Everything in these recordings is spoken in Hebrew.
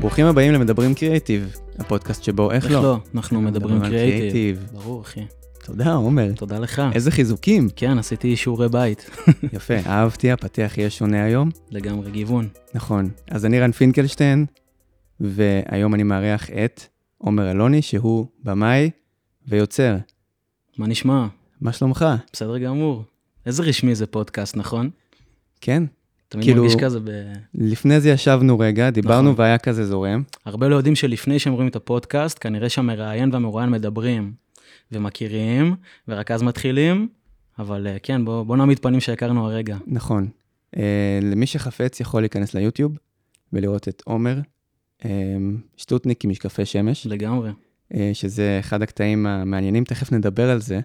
ברוכים הבאים למדברים קריאיטיב, הפודקאסט שבו איך איך לא. לא? אנחנו מדברים. קריאיטיב. ברור, אחי. תודה, עומר. תודה לך. איזה חיזוקים. כן, עשיתי שיעורי בית. יפה, אהבתי, הפתיח יהיה שונה היום. לגמרי גיוון. נכון. אז אני רן פינקלשטיין, והיום אני מארח את עומר אלוני, שהוא במאי ויוצר. מה נשמע? מה שלומך? בסדר גמור. איזה רשמי זה פודקאסט, נכון? כן? תמיד כאילו- מרגיש כזה ב... לפני זה ישבנו רגע, דיברנו נכון. והיה כזה זורם. הרבה לא יודעים שלפני שהם רואים את הפודקאסט, כנראה שהמראיין והמרואיין מדברים ומכירים, ורק אז מתחילים, אבל אה, כן, בוא, בוא נעמיד פנים שהכרנו הרגע. נכון. אה, למי שחפץ יכול להיכנס ליוטיוב ולראות את עומר, אה, שטוטניק עם משקפי שמש. לגמרי. אה, שזה אחד הקטעים המעניינים, תכף נדבר על זה,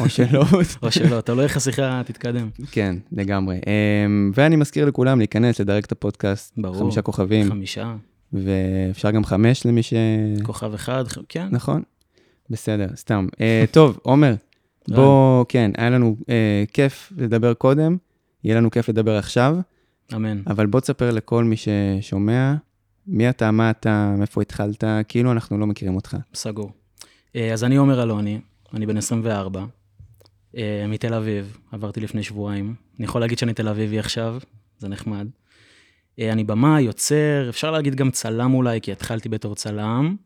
או שלא. או שלא, תלוי איך השיחה תתקדם. כן, לגמרי. אה, ואני מזכיר לכולם להיכנס, לדרג את הפודקאסט, ברור. חמישה כוכבים, חמישה, ואפשר גם חמש למי ש... כוכב אחד, כן. נכון? בסדר, סתם. אה, טוב, עומר, בוא, כן, היה לנו אה, כיף לדבר קודם, יהיה לנו כיף לדבר עכשיו, אמן. אבל בוא תספר לכל מי ששומע, מי אתה, מה אתה, מאיפה התחלת, כאילו אנחנו לא מכירים אותך. סגור. אה, אז אני עומר אלוני, אני בן 24, אה, מתל אביב, עברתי לפני שבועיים. אני יכול להגיד שאני תל אביבי עכשיו, זה נחמד. אה, אני במאי, יוצר, אפשר להגיד גם צלם אולי, כי התחלתי בתור צלם.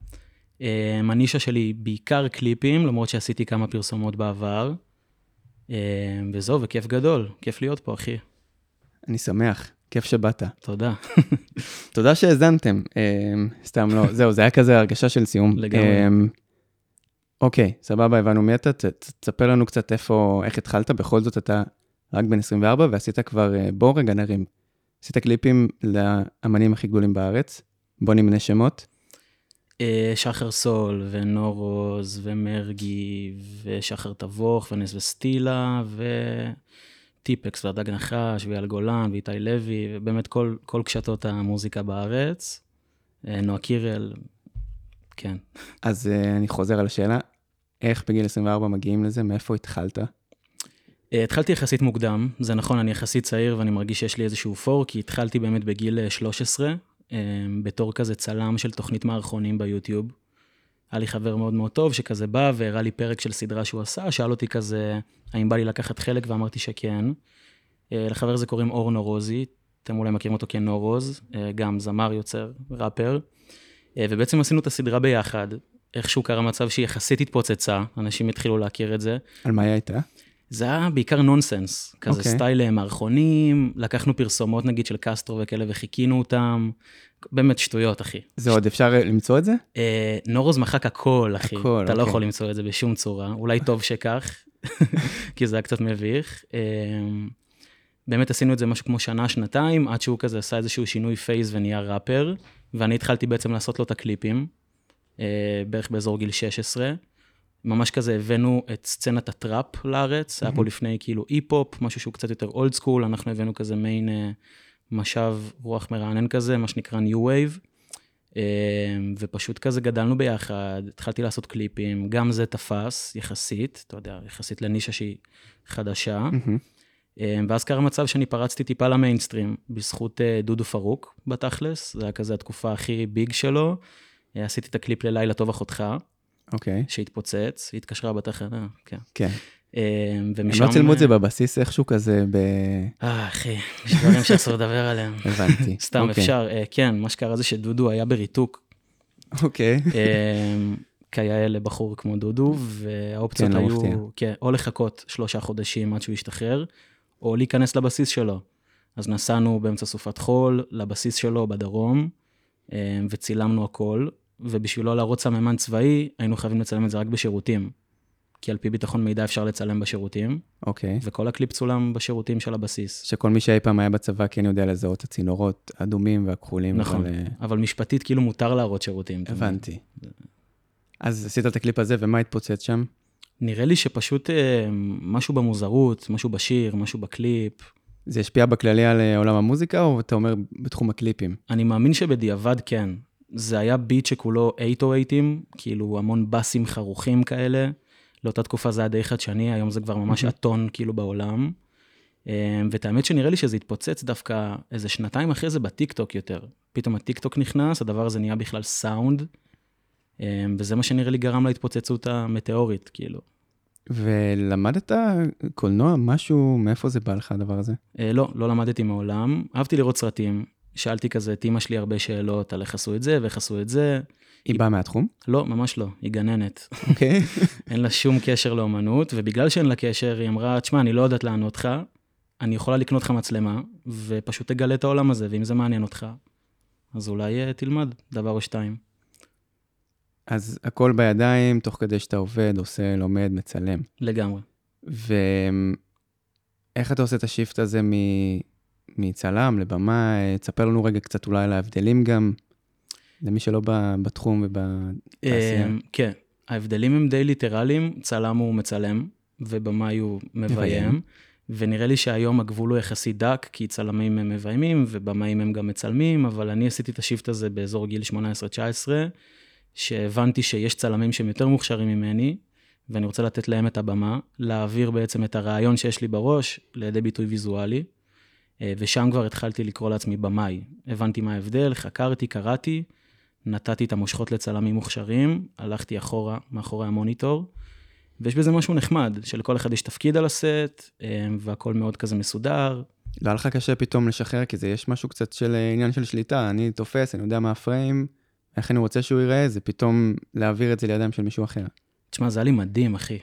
אה, הנישה שלי היא בעיקר קליפים, למרות שעשיתי כמה פרסומות בעבר. אה, וזהו, וכיף גדול, כיף להיות פה, אחי. אני שמח, כיף שבאת. תודה. תודה שהאזנתם. סתם לא, זהו, זה היה כזה הרגשה של סיום. לגמרי. אוקיי, סבבה, הבנו מי אתה, תספר לנו קצת איפה, איך התחלת, בכל זאת אתה רק בן 24 ועשית כבר, אה, בוא רגע נרים. עשית קליפים לאמנים הכי גדולים בארץ, בוא נמנה שמות. אה, שחר סול, ונורוז, ומרגי, ושחר תבוך, ונס וסטילה, וטיפקס, והדג נחש, ואייל גולן, ואיתי לוי, ובאמת כל, כל קשתות המוזיקה בארץ. אה, נועה קירל, כן. אז אה, אני חוזר על השאלה, איך בגיל 24 מגיעים לזה, מאיפה התחלת? אה, התחלתי יחסית מוקדם, זה נכון, אני יחסית צעיר ואני מרגיש שיש לי איזשהו פור, כי התחלתי באמת בגיל אה, 13, אה, בתור כזה צלם של תוכנית מערכונים ביוטיוב. היה לי חבר מאוד מאוד טוב שכזה בא והראה לי פרק של סדרה שהוא עשה, שאל אותי כזה, האם בא לי לקחת חלק, ואמרתי שכן. לחבר הזה קוראים אור נורוזי, אתם אולי מכירים אותו כנורוז, גם זמר, יוצר, ראפר. אה, ובעצם עשינו את הסדרה ביחד. איכשהו קרה מצב שהיא יחסית התפוצצה, אנשים התחילו להכיר את זה. על מה היא הייתה? זה היה בעיקר נונסנס, כזה אוקיי. okay. סטייל אה, מערכונים, לקחנו פרסומות נגיד של קסטרו וכאלה וחיכינו אותם, באמת שטויות, אחי. זה עוד אפשר אה, למצוא את זה? אה, נורוז מחק הכל, אחי. הכל, אתה לא אוקיי. יכול למצוא את זה בשום צורה, אולי טוב שכך, כי זה היה קצת מביך. אה, באמת עשינו את זה משהו כמו שנה, שנתיים, עד שהוא כזה עשה איזשהו שינוי phase ונהיה ראפר, ואני התחלתי בעצם לעשות לו את הקליפים, אה, בערך באזור גיל 16. ממש כזה הבאנו את סצנת הטראפ לארץ, היה פה לפני כאילו היפ-הופ, משהו שהוא קצת יותר old school, אנחנו הבאנו כזה מין אה, משב רוח מרענן כזה, מה שנקרא New Wave. אה, ופשוט כזה גדלנו ביחד, התחלתי לעשות קליפים, גם זה תפס יחסית, אתה יודע, יחסית לנישה שהיא חדשה. מהמם. אה, ואז קרה מצב שאני פרצתי טיפה למיינסטרים, בזכות אה, דודו פרוק בתכלס, זה היה כזה התקופה הכי ביג שלו. אה, עשיתי את הקליפ ללילה טוב אחותך, אוקיי, שהתפוצץ, היא התקשרה בתחנה, כן. כן. אה, הם ומשם... לא צילמו את זה בבסיס איכשהו כזה ב... אה, אחי, יש דברים שאסור לדבר עליהם. הבנתי. סתם אוקיי. אפשר, כן, מה שקרה זה שדודו היה בריתוק אוקיי. אמ, כיאה לבחור כמו דודו, והאופציות כן, לא היו, מפתיע. כן, או לחכות שלושה חודשים עד שהוא ישתחרר, או להיכנס לבסיס שלו. אז נסענו באמצע סופת חול לבסיס שלו בדרום, אמ, וצילמנו הכל, ובשביל לא להראות סממן צבאי, היינו חייבים לצלם את זה רק בשירותים. כי על פי ביטחון מידע אפשר לצלם בשירותים, אוקיי. וכל הקליפ צולם בשירותים של הבסיס. שכל מי שאי פעם היה בצבא כן יודע לזהות את הצינורות האדומים והכחולים. נכון, אבל, אה, אבל משפטית כאילו מותר להראות שירותים. הבנתי. אז עשית את הקליפ הזה, ומה התפוצץ שם? נראה לי שפשוט אה, משהו במוזרות, משהו בשיר, משהו בקליפ. זה השפיע בכללי על אה, עולם המוזיקה, או אתה אומר בתחום הקליפים? אני מאמין שבדיעבד כן. זה היה ביט שכולו 808, כאילו המון בסים חרוכים כאלה. לאותה תקופה זה היה די חדשני, היום זה כבר ממש הטון כאילו בעולם. אה, ואת האמת שנראה לי שזה התפוצץ דווקא איזה שנתיים אחרי זה בטיקטוק יותר. פתאום הטיקטוק נכנס, הדבר הזה נהיה בכלל סאונד, וזה מה שנראה לי גרם להתפוצצות המטאורית, כאילו. ולמדת קולנוע, משהו, מאיפה זה בא לך הדבר הזה? אה, לא, לא למדתי מעולם. אהבתי לראות סרטים. שאלתי כזה את אימא שלי הרבה שאלות על איך עשו את זה ואיך עשו את זה. היא באה מהתחום? לא, ממש לא, היא גננת. אוקיי. אין לה שום קשר לאומנות, ובגלל שאין לה קשר, היא אמרה, תשמע, אני לא יודעת לענות לך, אני יכולה לקנות לך מצלמה, ופשוט תגלה את העולם הזה, ואם זה מעניין אותך, אז אולי אה, תלמד דבר או שתיים. אז הכל בידיים, תוך כדי שאתה עובד, עושה, לומד, מצלם. לגמרי. ואיך אתה עושה את השיפט הזה מ... מצלם לבמאי? תספר לנו רגע קצת אולי על ההבדלים גם, למי שלא בתחום ובתעשייה. אמ, כן, ההבדלים הם די ליטרליים, צלם הוא מצלם, ובמאי הוא מביים. ונראה לי שהיום הגבול הוא יחסית דק, כי צלמים הם מביימים ובמאים הם גם מצלמים, אבל אני עשיתי את השיפט הזה באזור גיל 18-19, שהבנתי שיש צלמים שהם יותר מוכשרים ממני, ואני רוצה לתת להם את הבמה, להעביר בעצם את הרעיון שיש לי בראש לידי ביטוי ויזואלי, אה, ושם כבר התחלתי לקרוא לעצמי במאי. הבנתי מה ההבדל, חקרתי, קראתי, נתתי את המושכות לצלמים מוכשרים, הלכתי אחורה, מאחורי המוניטור, ויש בזה משהו נחמד, שלכל אחד יש תפקיד על הסט, אה, והכל מאוד כזה מסודר. לא היה לך קשה פתאום לשחרר, כי זה יש משהו קצת של אה, עניין של שליטה, אני תופס, אני יודע מה הפריים, איך אני רוצה שהוא ייראה, זה פתאום להעביר את זה לידיים של מישהו אחר. תשמע, זה היה לי מדהים, אחי.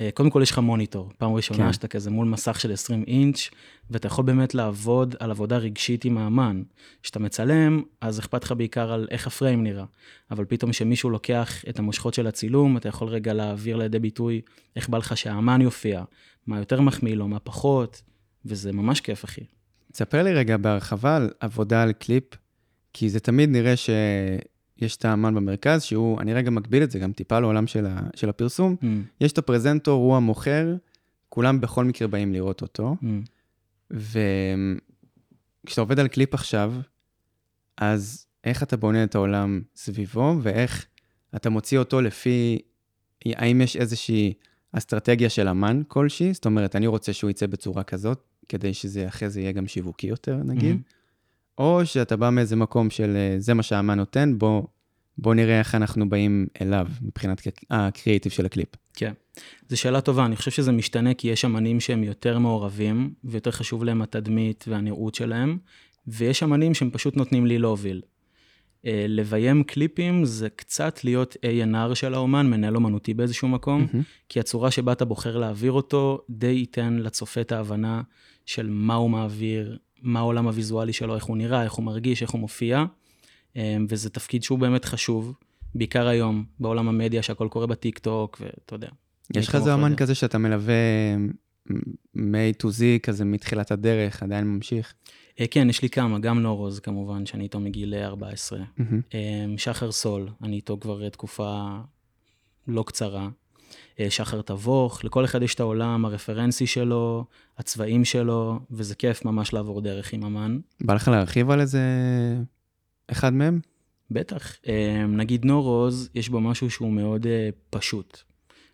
אה, קודם כל יש לך מוניטור, פעם ראשונה כן. שאתה כזה מול מסך של 20 אינץ', ואתה יכול באמת לעבוד על עבודה רגשית עם האמן. כשאתה מצלם, אז אכפת לך בעיקר על איך הפריים נראה, אבל פתאום כשמישהו לוקח את המושכות של הצילום, אתה יכול רגע להעביר לידי ביטוי איך בא לך שהאמן יופיע, מה יותר מחמיא לו, מה פחות, וזה ממש כיף, אחי. תספר לי רגע בהרחבה על עבודה על קליפ, כי זה תמיד נראה ש... יש את האמן במרכז, שהוא, אני רגע מקביל את זה גם טיפה לעולם של, ה, של הפרסום. Mm. יש את הפרזנטור, הוא המוכר, כולם בכל מקרה באים לראות אותו. Mm. וכשאתה עובד על קליפ עכשיו, אז איך אתה בונה את העולם סביבו, ואיך אתה מוציא אותו לפי, האם יש איזושהי אסטרטגיה של אמן כלשהי? זאת אומרת, אני רוצה שהוא יצא בצורה כזאת, כדי שזה אחרי זה יהיה גם שיווקי יותר, נגיד. Mm-hmm. או שאתה בא מאיזה מקום של אה, זה מה שהאמן נותן, בוא, בוא נראה איך אנחנו באים אליו מבחינת הקריאיטיב של הקליפ. כן, זו שאלה טובה, אני חושב שזה משתנה כי יש אמנים שהם יותר מעורבים, ויותר חשוב להם התדמית והנראות שלהם, ויש אמנים שהם פשוט נותנים לי להוביל. אה, לביים קליפים זה קצת להיות A&R של האומן, מנהל אומנותי באיזשהו מקום, mm-hmm. כי הצורה שבה אתה בוחר להעביר אותו, די ייתן לצופה את ההבנה של מה הוא מעביר, מה העולם הוויזואלי שלו, איך הוא נראה, איך הוא מרגיש, איך הוא מופיע, אמ, וזה תפקיד שהוא באמת חשוב, בעיקר היום, בעולם המדיה, שהכל קורה בטיק טוק, ואתה יודע. יש לך איזה אמן כזה שאתה מלווה מ-A to Z, כזה מתחילת הדרך, עדיין ממשיך? אה, כן, יש לי כמה, גם נורוז כמובן, שאני איתו מגיל 14. Mm-hmm. שחר סול, אני איתו כבר תקופה לא קצרה. אה, שחר תבוך, לכל אחד יש את העולם הרפרנסי שלו, הצבעים שלו, וזה כיף ממש לעבור דרך עם אמן. בא לך להרחיב על איזה אחד מהם? בטח. אה, נגיד נורוז, יש בו משהו שהוא מאוד אה, פשוט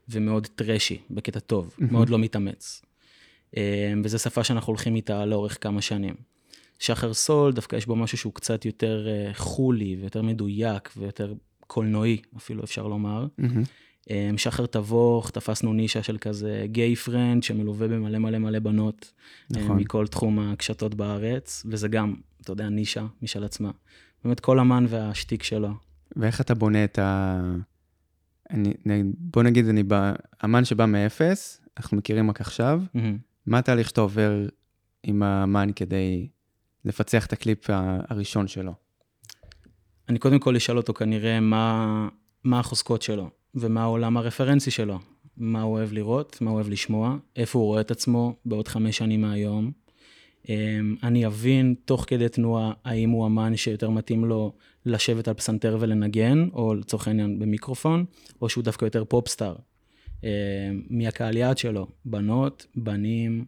ומאוד טרשי, בקטע טוב, מאוד לא מתאמץ. וזו שפה שאנחנו הולכים איתה לאורך כמה שנים. שחר סול, דווקא יש בו משהו שהוא קצת יותר חולי ויותר מדויק ויותר קולנועי, אפילו אפשר לומר. Mm-hmm. אמ, שחר תבוך, תפסנו נישה של כזה גיי פרנד שמלווה במלא מלא מלא בנות. אמ, נכון. מכל תחום הקשתות בארץ, וזה גם, אתה יודע, נישה משל עצמה. באמת כל אמן והשטיק שלו. ואיך אתה בונה את ה... אני, בוא נגיד, אני בא, אמן שבא מאפס, אנחנו מכירים רק עכשיו, mm-hmm. מה התהליך שאתה עובר עם האמן כדי לפצח את הקליפ הראשון שלו? אני קודם כל אשאל אותו כנראה מה, מה החוזקות שלו. ומה העולם הרפרנסי שלו, מה הוא אוהב לראות, מה הוא אוהב לשמוע, איפה הוא רואה את עצמו בעוד חמש שנים מהיום. אמ, אני אבין תוך כדי תנועה האם הוא אמן שיותר מתאים לו לשבת על פסנתר ולנגן, או לצורך העניין במיקרופון, או שהוא דווקא יותר פופסטאר. אמ, מי הקהל יעד שלו? בנות, בנים,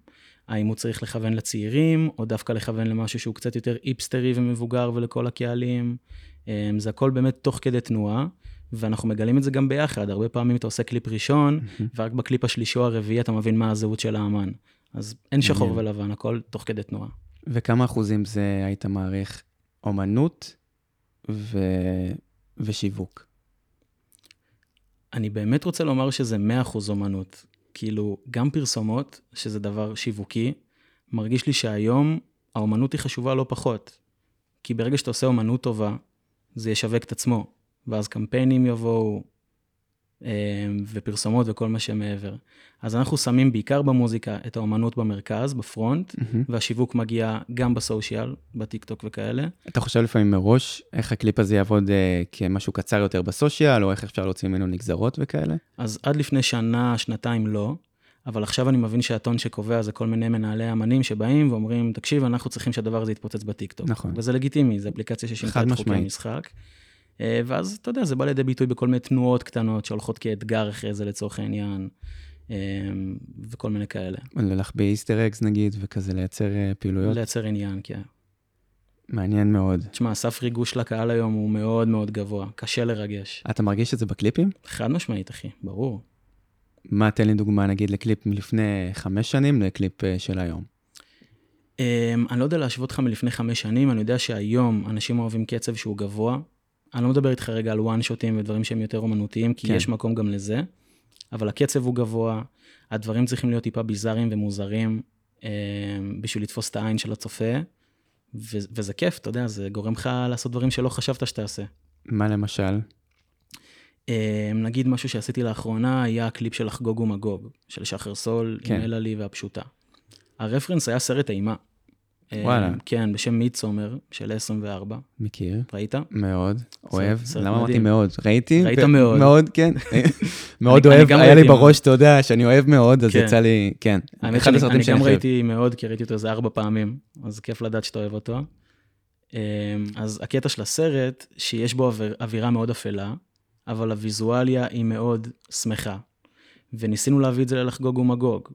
האם הוא צריך לכוון לצעירים, או דווקא לכוון למשהו שהוא קצת יותר היפסטרי ומבוגר ולכל הקהלים. אמ, זה הכל באמת תוך כדי תנועה. ואנחנו מגלים את זה גם ביחד. הרבה פעמים אתה עושה קליפ ראשון, ורק בקליפ השלישי או הרביעי אתה מבין מה הזהות של האמן. אז אין שחור. ולבן, הכל תוך כדי תנועה. וכמה אחוזים זה היית מעריך אומנות ו... ושיווק? אני באמת רוצה לומר שזה 100% אומנות. כאילו, גם פרסומות, שזה דבר שיווקי, מרגיש לי שהיום האומנות היא חשובה לא פחות. כי ברגע שאתה עושה אומנות טובה, זה ישווק את עצמו, ואז קמפיינים יבואו, אה, ופרסומות וכל מה שמעבר. אז אנחנו שמים בעיקר במוזיקה את האומנות במרכז, בפרונט, מהמם. והשיווק מגיע גם בסושיאל, בטיקטוק וכאלה. אתה חושב לפעמים מראש איך הקליפ הזה יעבוד אה, כמשהו קצר יותר בסושיאל, או איך אפשר להוציא ממנו נגזרות וכאלה? אז עד לפני שנה, שנתיים לא, אבל עכשיו אני מבין שהטון שקובע זה כל מיני מנהלי אמנים שבאים ואומרים, תקשיב, אנחנו צריכים שהדבר הזה יתפוצץ בטיקטוק. נכון. וזה לגיטימי, זו אפליקציה ששינתה את חוקי. המשחק. אה, ואז, אתה יודע, זה בא לידי ביטוי בכל מיני תנועות קטנות שהולכות כאתגר אחרי זה לצורך העניין, אה, וכל מיני כאלה. להחביא Easter eggs נגיד, וכזה לייצר אה, פעילויות. לייצר עניין, כן. מעניין מאוד. תשמע, הסף ריגוש לקהל היום הוא מאוד מאוד גבוה, קשה לרגש. אתה מרגיש את זה בקליפים? חד משמעית, אחי, ברור. מה, תן לי דוגמה, נגיד, לקליפ מלפני חמש שנים לקליפ של היום. Um, אני לא יודע להשוות אותך מלפני חמש שנים, אני יודע שהיום אנשים אוהבים קצב שהוא גבוה. אני לא מדבר איתך רגע על וואן שוטים ודברים שהם יותר אומנותיים, כי כן. יש מקום גם לזה, אבל הקצב הוא גבוה, הדברים צריכים להיות טיפה ביזאריים ומוזרים um, בשביל לתפוס את העין של הצופה, ו- וזה כיף, אתה יודע, זה גורם לך לעשות דברים שלא חשבת שתעשה. מה למשל? Um, נגיד משהו שעשיתי לאחרונה, היה הקליפ של לחגוג ומגוג, של שחר סול, כן. עם אלעלי והפשוטה. הרפרנס היה סרט אימה. וואלה. אה, כן, בשם מידסומר, של 24, מכיר. ראית? מאוד, אוהב. למה אמרתי. מאוד? ראיתי. ראית מאוד. מאוד, כן. מאוד אני- אני אוהב, היה לי מאוד. בראש, אתה יודע, שאני אוהב מאוד, אז כן. יצא לי, כן. האמת שאני גם. ראיתי מאוד, כי ראיתי אותו איזה ארבע פעמים, אז כיף לדעת שאתה אוהב אותו. אה, אז הקטע של הסרט, שיש בו אוויר- אווירה מאוד אפלה, אבל הוויזואליה היא מאוד שמחה. וניסינו להביא את זה ללחגוג ומגוג.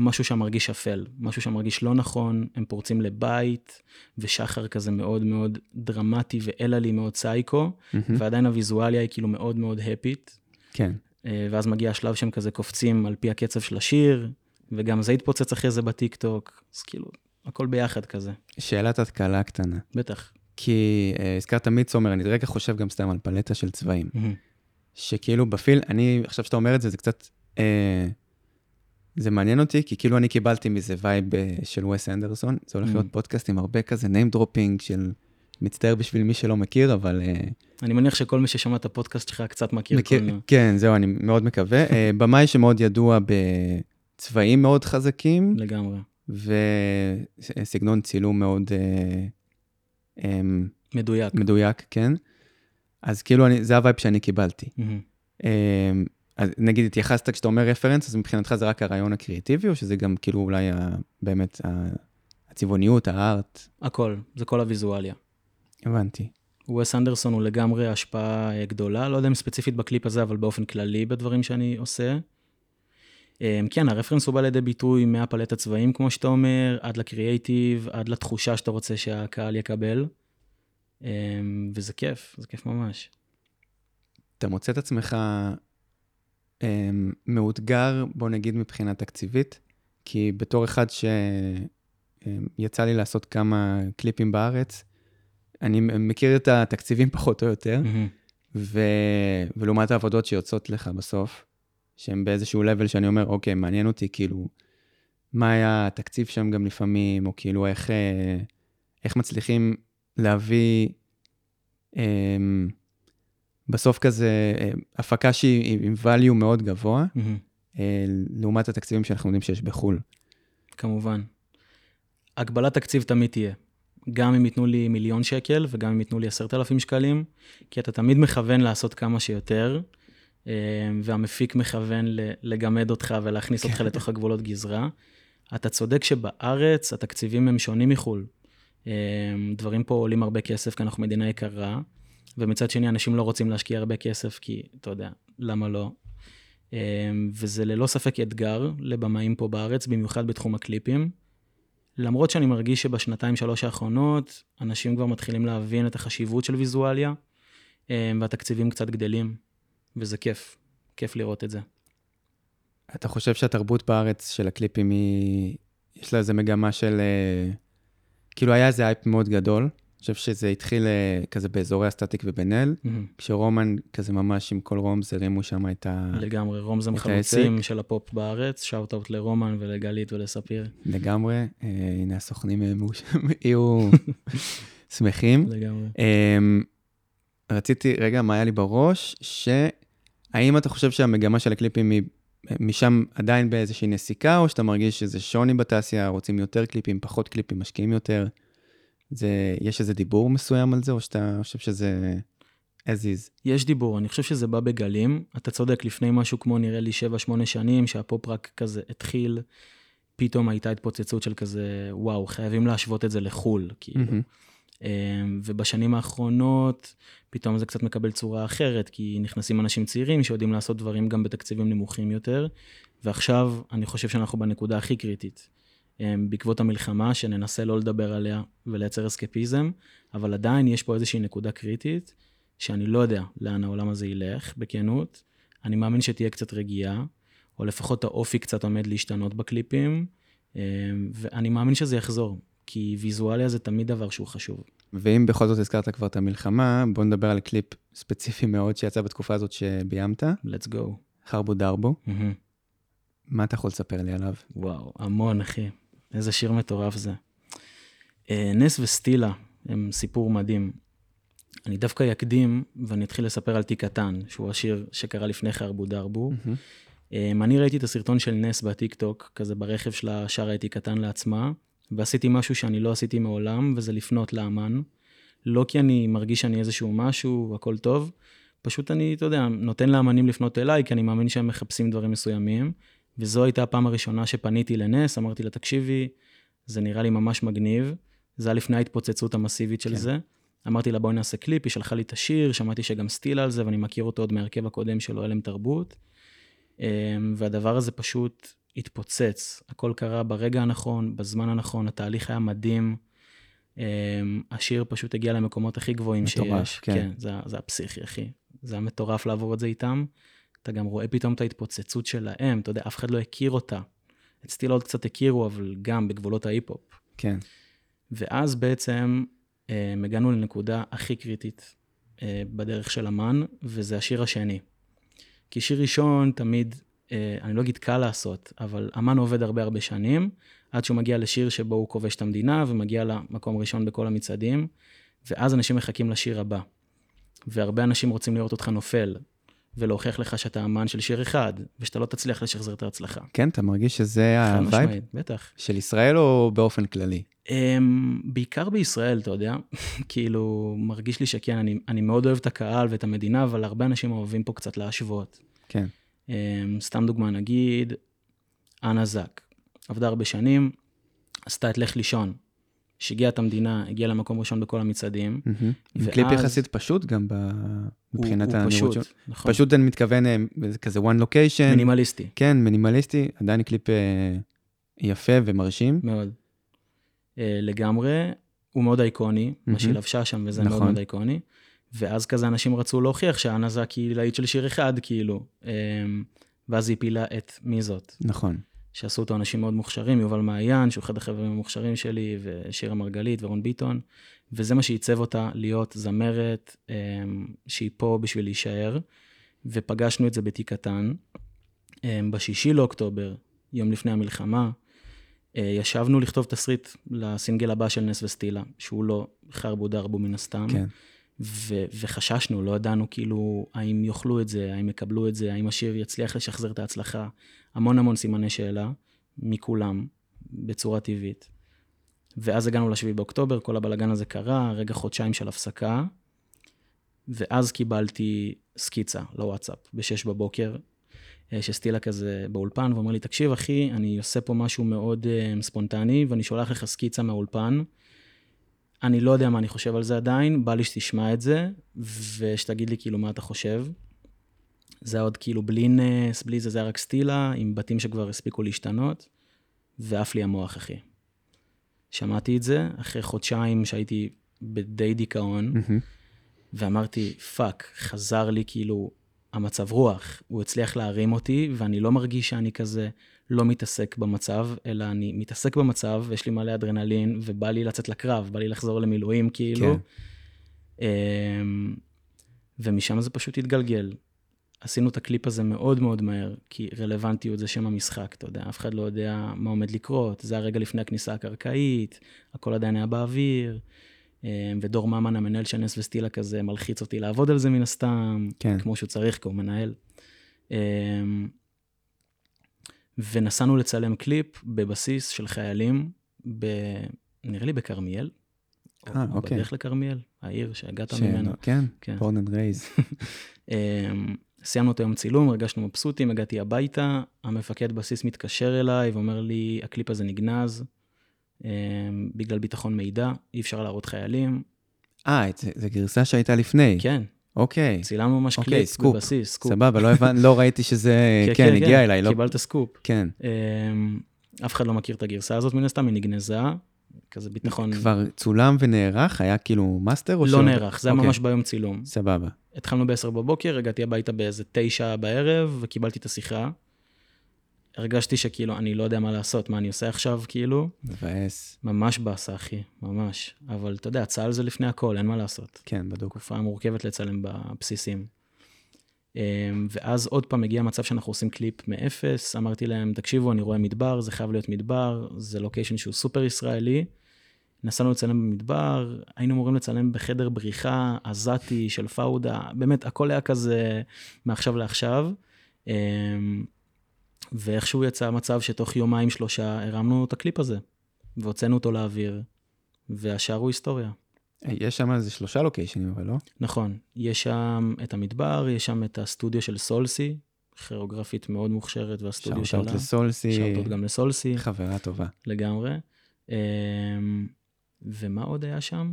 משהו שם מרגיש אפל, משהו שם מרגיש לא נכון, הם פורצים לבית, ושחר כזה מאוד מאוד דרמטי ואלעלי מאוד סייקו, מהמם. ועדיין הוויזואליה היא כאילו מאוד מאוד happy. כן. אה, ואז מגיע השלב שהם כזה קופצים על פי הקצב של השיר, וגם זה התפוצץ אחרי זה בטיקטוק, אז כאילו, הכל ביחד כזה, שאלת תקלה קטנה. בטח. כי אה, הזכרת מידסומר, אני רגע חושב גם סתם על פלטה של צבעים. שכאילו ב feel, אני, עכשיו שאתה אומר את זה, זה קצת, אה, זה מעניין אותי, כי כאילו אני קיבלתי מזה vibe אה, של ווס אנדרסון, זה הולך Mm. להיות פודקאסט עם הרבה כזה name dropping של, מצטער בשביל מי שלא מכיר, אבל אה, אני מניח שכל מי ששמע את הפודקאסט שלך קצת מכיר מכיר. כן, זהו, אני מאוד מקווה. אה, במאי שמאוד ידוע בצבעים מאוד חזקים, לגמרי. וסגנון צילום מאוד אה, מדויק. מדויק, כן. אז כאילו, אני, זה ה vibe שאני קיבלתי. אמ, אז נגיד התייחסת כשאתה אומר רפרנס, אז מבחינתך זה רק הרעיון הקריאטיבי, או שזה גם כאילו אולי ה, באמת ה, הצבעוניות, הארט? הכל, זה כל הוויזואליה. הבנתי. וס אנדרסון הוא לגמרי השפעה אה, גדולה, לא יודע אם ספציפית בקליפ הזה, אבל באופן כללי בדברים שאני עושה. אה, כן, הרפרנס הוא בא לידי ביטוי מהפלט הצבעים, כמו שאתה אומר, עד לקריאייטיב, עד לתחושה שאתה רוצה שהקהל יקבל. אה, וזה כיף, זה כיף ממש. אתה מוצא את עצמך אמ, מאותגר, בוא נגיד מבחינה תקציבית, כי בתור אחד שיצא לי לעשות כמה קליפים בארץ, אני מכיר את התקציבים פחות או יותר, מהמם. ו... ולעומת העבודות שיוצאות לך בסוף, שהן באיזשהו level שאני אומר, אוקיי, מעניין אותי, כאילו, מה היה התקציב שם גם לפעמים, או כאילו איך, אה, איך מצליחים להביא אה, בסוף כזה אה, הפקה שהיא עם value מאוד גבוה. אה, לעומת התקציבים שאנחנו יודעים שיש בחו"ל. כמובן. הגבלת תקציב תמיד תהיה. גם אם ייתנו לי מיליון שקל וגם אם ייתנו לי עשרת אלפים שקלים, כי אתה תמיד מכוון לעשות כמה שיותר, אה, והמפיק מכוון לגמד אותך ולהכניס אותך לתוך הגבולות גזרה. אתה צודק שבארץ התקציבים הם שונים מחו"ל. דברים פה עולים הרבה כסף כי אנחנו מדינה יקרה, ומצד שני אנשים לא רוצים להשקיע הרבה כסף כי, אתה יודע, למה לא? אה, וזה ללא ספק אתגר לבמאים פה בארץ, במיוחד בתחום הקליפים. למרות שאני מרגיש שבשנתיים שלוש האחרונות, אנשים כבר מתחילים להבין את החשיבות של ויזואליה, אה, והתקציבים קצת גדלים, וזה כיף, כיף לראות את זה. אתה חושב שהתרבות בארץ של הקליפים היא... יש לה איזה מגמה של... אה, כאילו היה איזה אייפ מאוד גדול. חושב שזה התחיל אה, כזה באזורי הסטטיק ובן אל, כשרומן כזה ממש עם כל roomz הרימו שם את ה... לגמרי, roomz הם חלוצים העסק. של הפופ בארץ, shout out לרומן ולגלית ולספיר, לגמרי. אה, הנה הסוכנים אה, מאוש- יהיו שמחים. לגמרי. אמ, רציתי, רגע, מה היה לי בראש? שהאם אתה חושב שהמגמה של הקליפים היא משם עדיין באיזושהי נסיקה, או שאתה מרגיש שזה שוני בתעשייה, רוצים יותר קליפים, פחות קליפים, משקיעים יותר? זה, יש איזה דיבור מסוים על זה, או שאתה חושב שזה as is? יש דיבור, אני חושב שזה בא בגלים. אתה צודק, לפני משהו כמו נראה לי 7-8 שנים, שהפופ רק כזה התחיל, פתאום הייתה התפוצצות של כזה, וואו, חייבים להשוות את זה לחו"ל, כאילו. אמ, ובשנים האחרונות, פתאום זה קצת מקבל צורה אחרת, כי נכנסים אנשים צעירים שיודעים לעשות דברים גם בתקציבים נמוכים יותר, ועכשיו אני חושב שאנחנו בנקודה הכי קריטית. אמ, בעקבות המלחמה, שננסה לא לדבר עליה ולייצר אסקפיזם, אבל עדיין יש פה איזושהי נקודה קריטית, שאני לא יודע לאן העולם הזה ילך, בכנות. אני מאמין שתהיה קצת רגיעה, או לפחות האופי קצת עומד להשתנות בקליפים, אמ, ואני מאמין שזה יחזור, כי ויזואליה זה תמיד דבר שהוא חשוב. ואם בכל זאת הזכרת כבר את המלחמה, בוא נדבר על קליפ ספציפי מאוד שיצא בתקופה הזאת שביימת, let's go. חרבו דרבו. מהמם. מה אתה יכול לספר לי עליו? וואו, המון, אחי. איזה שיר מטורף זה. אה, נס וסטילה הם סיפור מדהים. אני דווקא אקדים ואני אתחיל לספר על תיק קטן, שהוא השיר שקרה לפני חרבו דרבו. אה, אני ראיתי את הסרטון של נס בטיקטוק, כזה ברכב שלה שרה את תיק קטן לעצמה, ועשיתי משהו שאני לא עשיתי מעולם, וזה לפנות לאמן. לא כי אני מרגיש שאני איזשהו משהו, הכל טוב, פשוט אני, אתה יודע, נותן לאמנים לפנות אליי, כי אני מאמין שהם מחפשים דברים מסוימים. וזו הייתה הפעם הראשונה שפניתי לנס, אמרתי לה, תקשיבי, זה נראה לי ממש מגניב. זה היה לפני ההתפוצצות המסיבית של כן. זה. אמרתי לה, בואי נעשה קליפ, היא שלחה לי את השיר, שמעתי שגם סטילה על זה, ואני מכיר אותו עוד מהרכב הקודם שלו, הלם תרבות. אמ, והדבר הזה פשוט התפוצץ. הכל קרה ברגע הנכון, בזמן הנכון, התהליך היה מדהים. אמ, השיר פשוט הגיע למקומות הכי גבוהים מטורף, שיש. כן. כן, זה, זה היה פסיכי, אחי. זה היה מטורף לעבור את זה איתם. אתה גם רואה פתאום את ההתפוצצות שלהם, אתה יודע, אף אחד לא הכיר אותה. את סטיל עוד קצת הכירו, אבל גם בגבולות ההיפ-הופ. כן. ואז בעצם אה, הגענו לנקודה הכי קריטית אה, בדרך של אמן, וזה השיר השני. כי שיר ראשון תמיד, אה, אני לא אגיד קל לעשות, אבל אמן עובד הרבה הרבה שנים, עד שהוא מגיע לשיר שבו הוא כובש את המדינה ומגיע למקום ראשון בכל המצעדים, ואז אנשים מחכים לשיר הבא. והרבה אנשים רוצים לראות אותך נופל, ולהוכיח לך שאתה אמן של שיר אחד, ושאתה לא תצליח לשחזר את ההצלחה. כן, אתה מרגיש שזה ה vibe בטח. של ישראל או באופן כללי? Um, בעיקר בישראל, אתה יודע, כאילו, מרגיש לי שכן, אני, אני מאוד אוהב את הקהל ואת המדינה, אבל הרבה אנשים אוהבים פה קצת להשוות. כן. Um, סתם דוגמה, נגיד, אנה זק, עבדה הרבה שנים, עשתה את לך לישון, שיגעה את המדינה, הגיעה למקום ראשון בכל המצעדים. ואז- קליפ יחסית פשוט גם ב... הוא, מבחינת הוא הנראות פשוט, שלו. נכון, פשוט אני מתכוון, אה, זה כזה one location. מינימליסטי, כן, מינימליסטי, עדיין קליפ אה, יפה ומרשים. מאוד. Uh, לגמרי, הוא מאוד אייקוני, מה שהיא. לבשה שם, וזה מאוד נכון. מאוד אייקוני. ואז כזה אנשים רצו להוכיח שאנה זק היא להיט של שיר אחד, כאילו. ואז היא הפילה את מי זאת, נכון. שעשו אותו אנשים מאוד מוכשרים, יובל מעיין, שהוא אחד החברים המוכשרים שלי, ושירה מרגלית ורון ביטון, וזה מה שעיצב אותה להיות זמרת um, שהיא פה בשביל להישאר, ופגשנו את זה בתיק קטן. Um, בשישי לאוקטובר, יום לפני המלחמה, uh, ישבנו לכתוב תסריט לסינגל הבא של נס וסטילה, שהוא לא חרבו דרבו מן הסתם. כן. ו- וחששנו, לא ידענו כאילו האם יאכלו את זה, האם יקבלו את זה, האם השיר יצליח לשחזר את ההצלחה. המון המון סימני שאלה, מכולם, בצורה טבעית. ואז הגענו לשביעי באוקטובר, כל הבלגן הזה קרה, רגע חודשיים של הפסקה, ואז קיבלתי סקיצה לוואטסאפ ב-6 בבוקר, אה, שסטילה כזה באולפן, ואומר לי, תקשיב אחי, אני עושה פה משהו מאוד uh, ספונטני, ואני שולח לך סקיצה מהאולפן. אני לא יודע מה אני חושב על זה עדיין, בא לי שתשמע את זה, ושתגיד לי כאילו מה אתה חושב. זה היה עוד כאילו בלי נס, בלי זה, זה היה רק סטילה, עם בתים שכבר הספיקו להשתנות, ועף לי המוח, אחי. שמעתי את זה, אחרי חודשיים שהייתי בדי דיכאון, מהמם. ואמרתי, fuck, חזר לי כאילו המצב רוח. הוא הצליח להרים אותי, ואני לא מרגיש שאני כזה לא מתעסק במצב, אלא אני מתעסק במצב, ויש לי מלא אדרנלין, ובא לי לצאת לקרב, בא לי לחזור למילואים, כאילו. כן. אמ, ומשם זה פשוט התגלגל. עשינו את הקליפ הזה מאוד מאוד מהר, כי רלוונטיות זה שם המשחק, אתה יודע, אף אחד לא יודע מה עומד לקרות, זה הרגע לפני הכניסה הקרקעית, הכל עדיין היה באוויר, אמ, ודור ממן, המנהל של נס וסטילה כזה, מלחיץ אותי לעבוד על זה מן הסתם, כן. כמו שהוא צריך, כי הוא מנהל. אמ, ונסענו לצלם קליפ בבסיס של חיילים, ב... נראה לי בכרמיאל. אה, או אוקיי. בדרך לכרמיאל, העיר שהגעת ש- ממנה. כן, כן. and rise. סיימנו את היום צילום, הרגשנו מבסוטים, הגעתי הביתה, המפקד בסיס מתקשר אליי ואומר לי, הקליפ הזה נגנז אמ, בגלל ביטחון מידע, אי אפשר להראות חיילים. אה, זה גרסה שהייתה לפני. כן, אוקיי, צילמנו ממש אוקיי, קליפ סקופ. בבסיס, סקופ. סבבה, לא הבנ- לא ראיתי שזה, כן, הגיע אליי, לא... קיבלת סקופ. כן, אמ, אף אחד לא מכיר את הגרסה הזאת מן הסתם, היא נגנזה, כזה ביטחון. כבר צולם ונערך, היה כאילו מאסטר או לא שעוד- נערך, זה היה אוקיי, ממש ביום צילום. סבבה. התחלנו ב-10 בבוקר, הגעתי הביתה באיזה 9 בערב, וקיבלתי את השיחה. הרגשתי שכאילו, אני לא יודע מה לעשות, מה אני עושה עכשיו, כאילו. מבאס. ממש באסה, אחי, ממש. אבל אתה יודע, צה"ל זה לפני הכל, אין מה לעשות. כן, בדוק. תקופה מורכבת לצלם בבסיסים. אמ, ואז עוד פעם הגיע מצב שאנחנו עושים קליפ מאפס, אמרתי להם, תקשיבו, אני רואה מדבר, זה חייב להיות מדבר, זה לוקיישן שהוא סופר ישראלי. נסענו לצלם במדבר, היינו אמורים לצלם בחדר בריחה עזתי של פאודה, באמת, הכל היה כזה מעכשיו לעכשיו. אמ, ואיכשהו יצא מצב שתוך יומיים שלושה הרמנו את הקליפ הזה, והוצאנו אותו לאוויר, והשאר הוא היסטוריה. אה, יש שם איזה שלושה לוקיישנים, אבל לא? נכון, יש שם את המדבר, יש שם את הסטודיו של סולסי, כירוגרפית מאוד מוכשרת, והסטודיו שלה. שאוטות לסולסי, שאוטות גם לסולסי, חברה טובה. לגמרי. אמ, ומה עוד היה שם?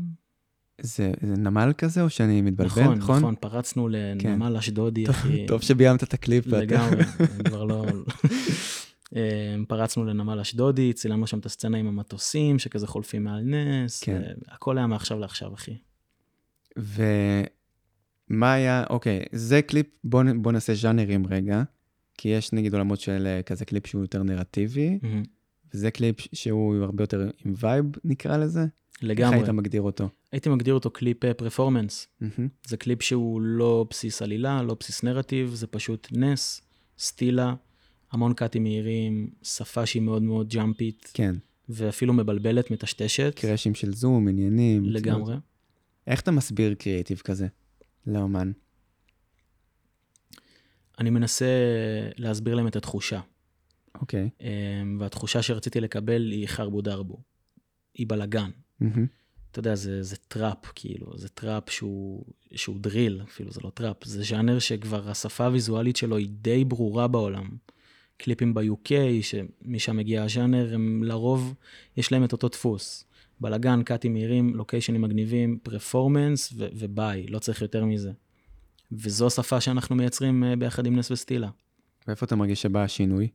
זה זה נמל כזה, או שאני מתבלבל, נכון, נכון? נכון, פרצנו לנמל אשדודי, טוב- אחי. טוב שביימת את הקליפ. לגמרי, כבר לא... אמ, פרצנו לנמל אשדודי, צילמנו שם את הסצנה עם המטוסים, שכזה חולפים מעל נס, כן. הכל היה מעכשיו לעכשיו, אחי. ומה היה, אוקיי, זה קליפ, בוא, בוא נעשה ז'אנרים רגע, כי יש נגיד עולמות של אה, כזה קליפ שהוא יותר נרטיבי, מהמם. וזה קליפ שהוא הרבה יותר עם vibe, נקרא לזה. לגמרי. איך היית מגדיר אותו? הייתי מגדיר אותו קליפ performance. מהמם. זה קליפ שהוא לא בסיס עלילה, לא בסיס נרטיב, זה פשוט נס, סטילה, המון קאטים מהירים, שפה שהיא מאוד מאוד jumpy ת, כן, ואפילו מבלבלת, מטשטשת. crash-ים של zoom, עניינים. לגמרי. איך אתה מסביר קריאיטיב כזה לאומן? אני מנסה להסביר להם את התחושה, אוקיי. אמ, והתחושה שרציתי לקבל היא חרבו דרבו. היא בלאגן. מהמם. אתה יודע, זה, זה טראפ, כאילו, זה טראפ שהוא, שהוא דריל, אפילו זה לא טראפ, זה ז'אנר שכבר השפה הוויזואלית שלו היא די ברורה בעולם. קליפים ב-UK, שמשם מגיע הז'אנר, הם לרוב, יש להם את אותו דפוס. בלאגן, קאטים מהירים, לוקיישנים מגניבים, performance ו- ו-bye, לא צריך יותר מזה. וזו השפה שאנחנו מייצרים אה, ביחד עם נס וסטילה. ואיפה אתה מרגיש שבא השינוי?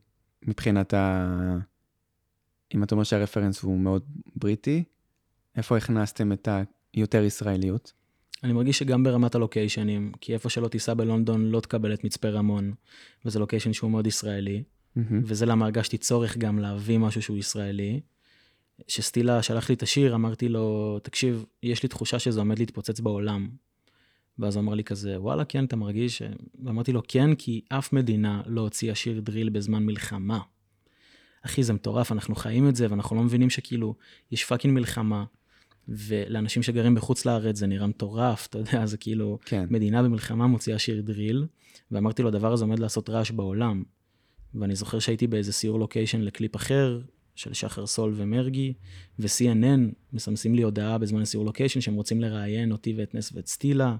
מבחינת ה... אם אתה אומר שהרפרנס הוא מאוד בריטי, איפה הכנסתם את היותר ישראליות? אני מרגיש שגם ברמת הלוקיישנים, כי איפה שלא תיסע בלונדון לא תקבל את מצפה רמון, וזה לוקיישן שהוא מאוד ישראלי. מהמם. וזה למה הרגשתי צורך גם להביא משהו שהוא ישראלי. שסטילה שלח לי את השיר, אמרתי לו, תקשיב, יש לי תחושה שזה עומד להתפוצץ בעולם. ואז הוא אמר לי כזה, וואלה, כן, אתה מרגיש? ואמרתי לו, כן, כי אף מדינה לא הוציאה שיר דריל בזמן מלחמה. אחי, זה מטורף, אנחנו חיים את זה, ואנחנו לא מבינים שכאילו, יש fucking מלחמה, ולאנשים שגרים בחוץ לארץ זה נראה מטורף, אתה יודע, זה כאילו, כן. מדינה במלחמה מוציאה שיר דריל, ואמרתי לו, הדבר הזה עומד לעשות רעש בעולם. ואני זוכר שהייתי באיזה סיור לוקיישן לקליפ אחר, של שחר סול ומרגי, ו-CNN מסמסים לי הודעה בזמן הסיור לוקיישן שהם רוצים לראיין אותי ואת נס ואת סטילה,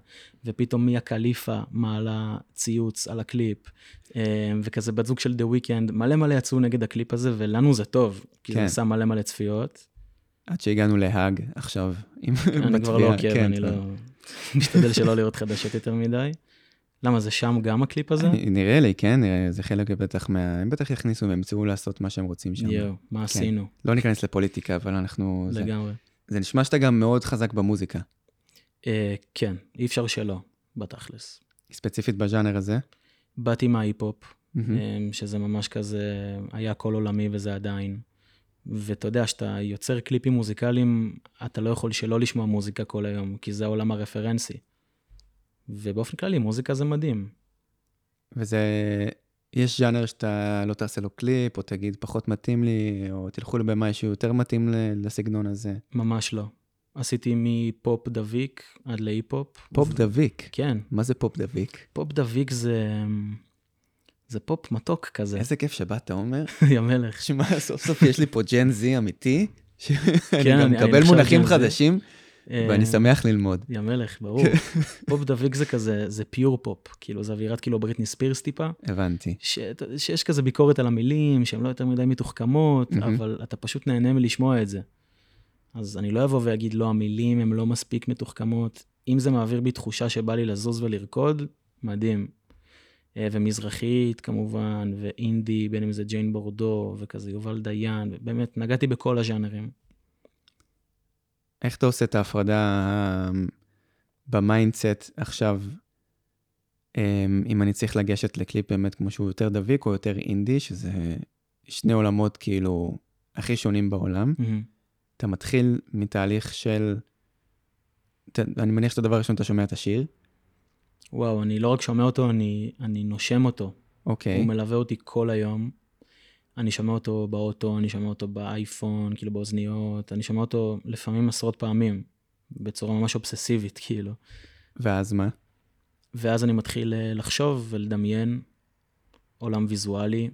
ופתאום מיה ח'ליפה מעלה ציוץ על הקליפ, אה, וכזה בת זוג של דה וויקנד, מלא מלא יצאו נגד הקליפ הזה, ולנו זה טוב, כי כן. זה עשה מלא מלא צפיות. עד שהגענו להאג עכשיו. אני כבר לא עוקב, כן, אני לא... משתדל שלא לראות חדשות יותר מדי. למה, זה שם גם הקליפ הזה? נראה לי, כן, נראה, זה חלק בטח מה... הם בטח יכניסו והם ימצאו לעשות מה שהם רוצים שם. יואו, מה עשינו? לא ניכנס לפוליטיקה, אבל אנחנו... זה- לגמרי. זה נשמע שאתה גם מאוד חזק במוזיקה. אה, כן, אי אפשר שלא, בתכלס. ספציפית בז'אנר הזה? באתי מההיפ-הופ. אמ, שזה ממש כזה, היה קול עולמי וזה עדיין. ואתה יודע, כשאתה יוצר קליפים מוזיקליים, אתה לא יכול שלא לשמוע מוזיקה כל היום, כי זה העולם הרפרנסי. ובאופן כללי, מוזיקה זה מדהים. וזה, יש ז'אנר שאתה לא תעשה לו קליפ, או תגיד פחות מתאים לי, או תלכו לבמאי שהוא יותר מתאים לסגנון הזה. ממש לא. עשיתי מפופ דביק עד להיפ-הופ. פופ ו- דביק. כן, מה זה פופ דביק? פופ דביק זה... זה פופ מתוק כזה, איזה כיף שבאת, עומר. יא מלך. שמע, סוף סוף יש לי פה Gen Z אמיתי, שאני כן, גם מקבל מונחים Gen Z. חדשים, ואני אה, שמח ללמוד. יא מלך, ברור. פופ דביק זה כזה, זה pure pop. כאילו, זה אווירת כאילו בריטני ספירס טיפה. הבנתי. ש... שיש כזה ביקורת על המילים, שהן לא יותר מדי מתוחכמות. אבל אתה פשוט נהנה מלשמוע את זה. אז אני לא אבוא ואגיד, לא, המילים הן לא מספיק מתוחכמות. אם זה מעביר בי תחושה שבא לי לזוז ולרקוד, מדהים. אה, ומזרחית כמובן, ואינדי, בין אם זה ג'יין בורדו, וכזה יובל דיין, ובאמת, נגעתי בכל הז'אנרים. איך אתה עושה את ההפרדה אה, ב mindset עכשיו, אה, אם אני צריך לגשת לקליפ באמת כמו שהוא יותר דביק או יותר אינדי, שזה שני עולמות כאילו הכי שונים בעולם. מהמם. אתה מתחיל מתהליך של, אני מניח שאת הדבר הראשון אתה שומע את השיר, וואו, אני לא רק שומע אותו, אני, אני נושם אותו. אוקיי, הוא מלווה אותי כל היום. אני שומע אותו באוטו, אני שומע אותו באייפון, כאילו באוזניות, אני שומע אותו לפעמים עשרות פעמים, בצורה ממש אובססיבית, כאילו. ואז מה? ואז אני מתחיל אה, לחשוב ולדמיין עולם ויזואלי.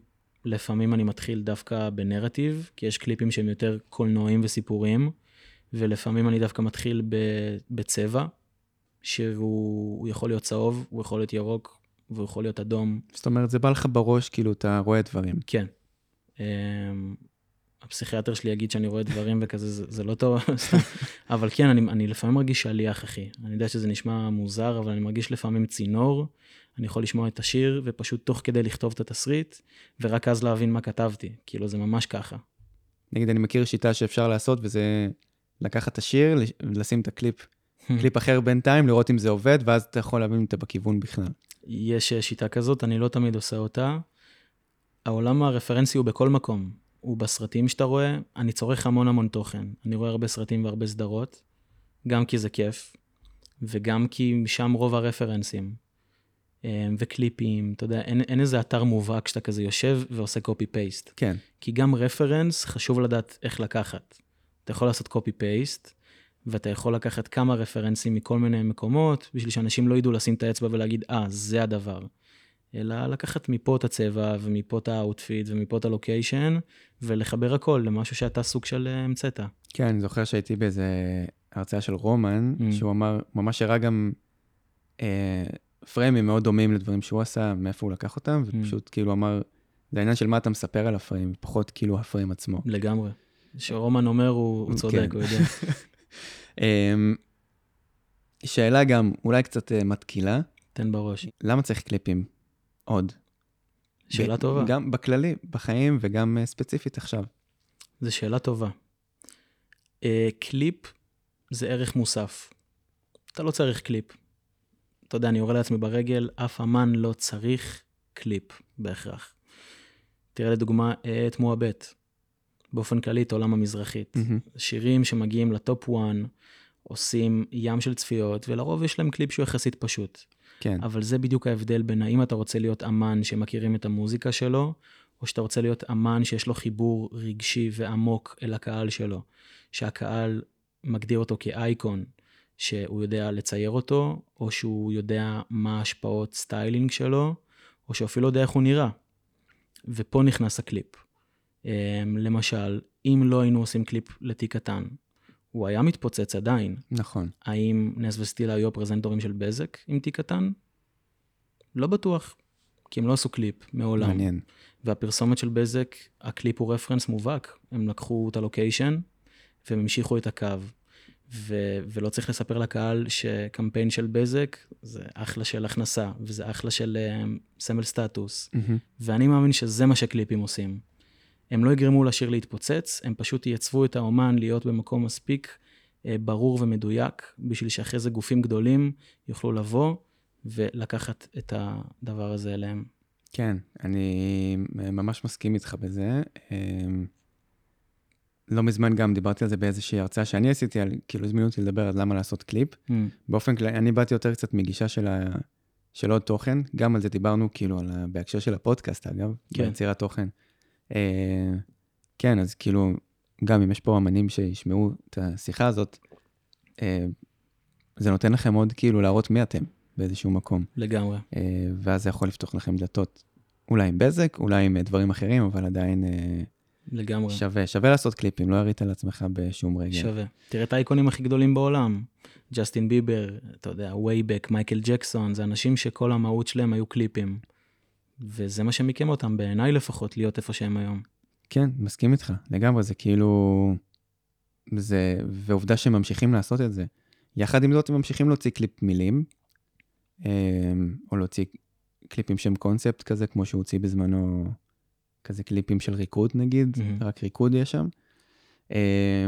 לפעמים אני מתחיל דווקא בנרטיב, כי יש קליפים שהם יותר קולנועים וסיפורים, ולפעמים אני דווקא מתחיל בצבע, שהוא הוא יכול להיות צהוב, הוא יכול להיות ירוק, והוא יכול להיות אדום, זאת אומרת, זה בא לך בראש, כאילו, אתה רואה דברים. כן. אמ, הפסיכיאטר שלי יגיד שאני רואה דברים וכזה, זה, זה לא טוב. אבל כן, אני, אני לפעמים מרגיש שליח, אחי. אני יודע שזה נשמע מוזר, אבל אני מרגיש לפעמים צינור. אני יכול לשמוע את השיר, ופשוט תוך כדי לכתוב את התסריט, ורק אז להבין מה כתבתי. כאילו, זה ממש ככה. נגיד, אני מכיר שיטה שאפשר לעשות, וזה לקחת את השיר, לש- לשים את הקליפ, קליפ אחר בינתיים, לראות אם זה עובד, ואז אתה יכול להבין אם אתה בכיוון בכלל. יש אה, שיטה כזאת, אני לא תמיד עושה אותה. העולם הרפרנסי הוא בכל מקום. הוא בסרטים שאתה רואה, אני צורך המון המון תוכן. אני רואה הרבה סרטים והרבה סדרות, גם כי זה כיף, וגם כי שם רוב הרפרנסים. אה, וקליפים, אתה יודע, אין, אין איזה אתר מובהק שאתה כזה יושב ועושה copy-paste. כן, כי גם רפרנס, חשוב לדעת איך לקחת. אתה יכול לעשות copy-paste, ואתה יכול לקחת כמה רפרנסים מכל מיני מקומות, בשביל שאנשים לא ידעו לשים את האצבע ולהגיד, אה, זה הדבר. אלא לקחת מפה את הצבע, ומפה את ה outfit, ומפה את הלוקיישן, ולחבר הכל למשהו שאתה סוג של אה, המצאת. כן, אני זוכר שהייתי באיזה הרצאה של רומן, Mm. שהוא אמר, ממש הראה גם אה, פריימים מאוד דומים לדברים שהוא עשה, מאיפה הוא לקח אותם, Mm. ופשוט כאילו אמר, זה העניין של מה אתה מספר על הפריים, פחות כאילו הפריים עצמו. לגמרי. שרומן אומר, הוא, הוא צודק, כן. הוא יודע. אמ, שאלה גם, אולי קצת אה, מתקילה, תן בראש. למה צריך קליפים? עוד. שאלה ב- טובה. גם בכללי, בחיים וגם אה, ספציפית עכשיו. זו שאלה טובה. אה, קליפ זה ערך מוסף. אתה לא צריך קליפ. אתה יודע, אני יורה לעצמי ברגל, אף אמן לא צריך קליפ בהכרח. תראה לדוגמה אה, את מועבט. באופן כללי את העולם המזרחית. מהמם. שירים שמגיעים לטופ 1, עושים ים של צפיות, ולרוב יש להם קליפ שהוא יחסית פשוט. כן, אבל זה בדיוק ההבדל בין האם אתה רוצה להיות אמן שמכירים את המוזיקה שלו, או שאתה רוצה להיות אמן שיש לו חיבור רגשי ועמוק אל הקהל שלו. שהקהל מגדיר אותו כאייקון, שהוא יודע לצייר אותו, או שהוא יודע מה ההשפעות סטיילינג שלו, או שאפילו יודע איך הוא נראה. ופה נכנס הקליפ. אמ, למשל, אם לא היינו עושים קליפ לתיק קטן, הוא היה מתפוצץ עדיין. נכון. האם נס וסטילה היו הפרזנטורים של בזק עם תיק קטן? לא בטוח, כי הם לא עשו קליפ מעולם. מעניין. והפרסומת של בזק, הקליפ הוא רפרנס מובהק. הם לקחו את הלוקיישן והם המשיכו את הקו. ו- ולא צריך לספר לקהל שקמפיין של בזק זה אחלה של הכנסה, וזה אחלה של uh, סמל סטטוס. מהמם. ואני מאמין שזה מה שקליפים עושים. הם לא יגרמו לשיר להתפוצץ, הם פשוט ייצבו את האומן להיות במקום מספיק אה, ברור ומדויק, בשביל שאחרי זה גופים גדולים יוכלו לבוא ולקחת את הדבר הזה אליהם. כן, אני ממש מסכים איתך בזה. אמ, לא מזמן גם דיברתי על זה באיזושהי הרצאה שאני עשיתי, על, כאילו הזמינו אותי לדבר על למה לעשות קליפ. Mm. באופן כללי, אני באתי יותר קצת מגישה של, ה... של עוד תוכן, גם על זה דיברנו, כאילו, על. בהקשר של הפודקאסט, אגב, כן. ביצירת תוכן. אה, כן, אז כאילו, גם אם יש פה אמנים שישמעו את השיחה הזאת, אה, זה נותן לכם עוד כאילו להראות מי אתם באיזשהו מקום. לגמרי. אה, ואז זה יכול לפתוח לכם דלתות, אולי עם בזק, אולי עם דברים אחרים, אבל עדיין לגמרי. שווה, שווה לעשות קליפים, לא ירית על עצמך בשום רגע. שווה. תראה את האיקונים הכי גדולים בעולם. ג'סטין ביבר, אתה יודע, way back, מייקל ג'קסון, זה אנשים שכל המהות שלהם היו קליפים. וזה מה שמיקם אותם, בעיניי לפחות, להיות איפה שהם היום. כן, מסכים איתך, לגמרי, זה כאילו... זה... ועובדה שהם ממשיכים לעשות את זה. יחד עם זאת, הם ממשיכים להוציא קליפ מילים, אה, או להוציא קליפים שהם קונספט כזה, כמו שהוא הוציא בזמנו, כזה קליפים של ריקוד נגיד, מהמם. רק ריקוד יש שם. אה,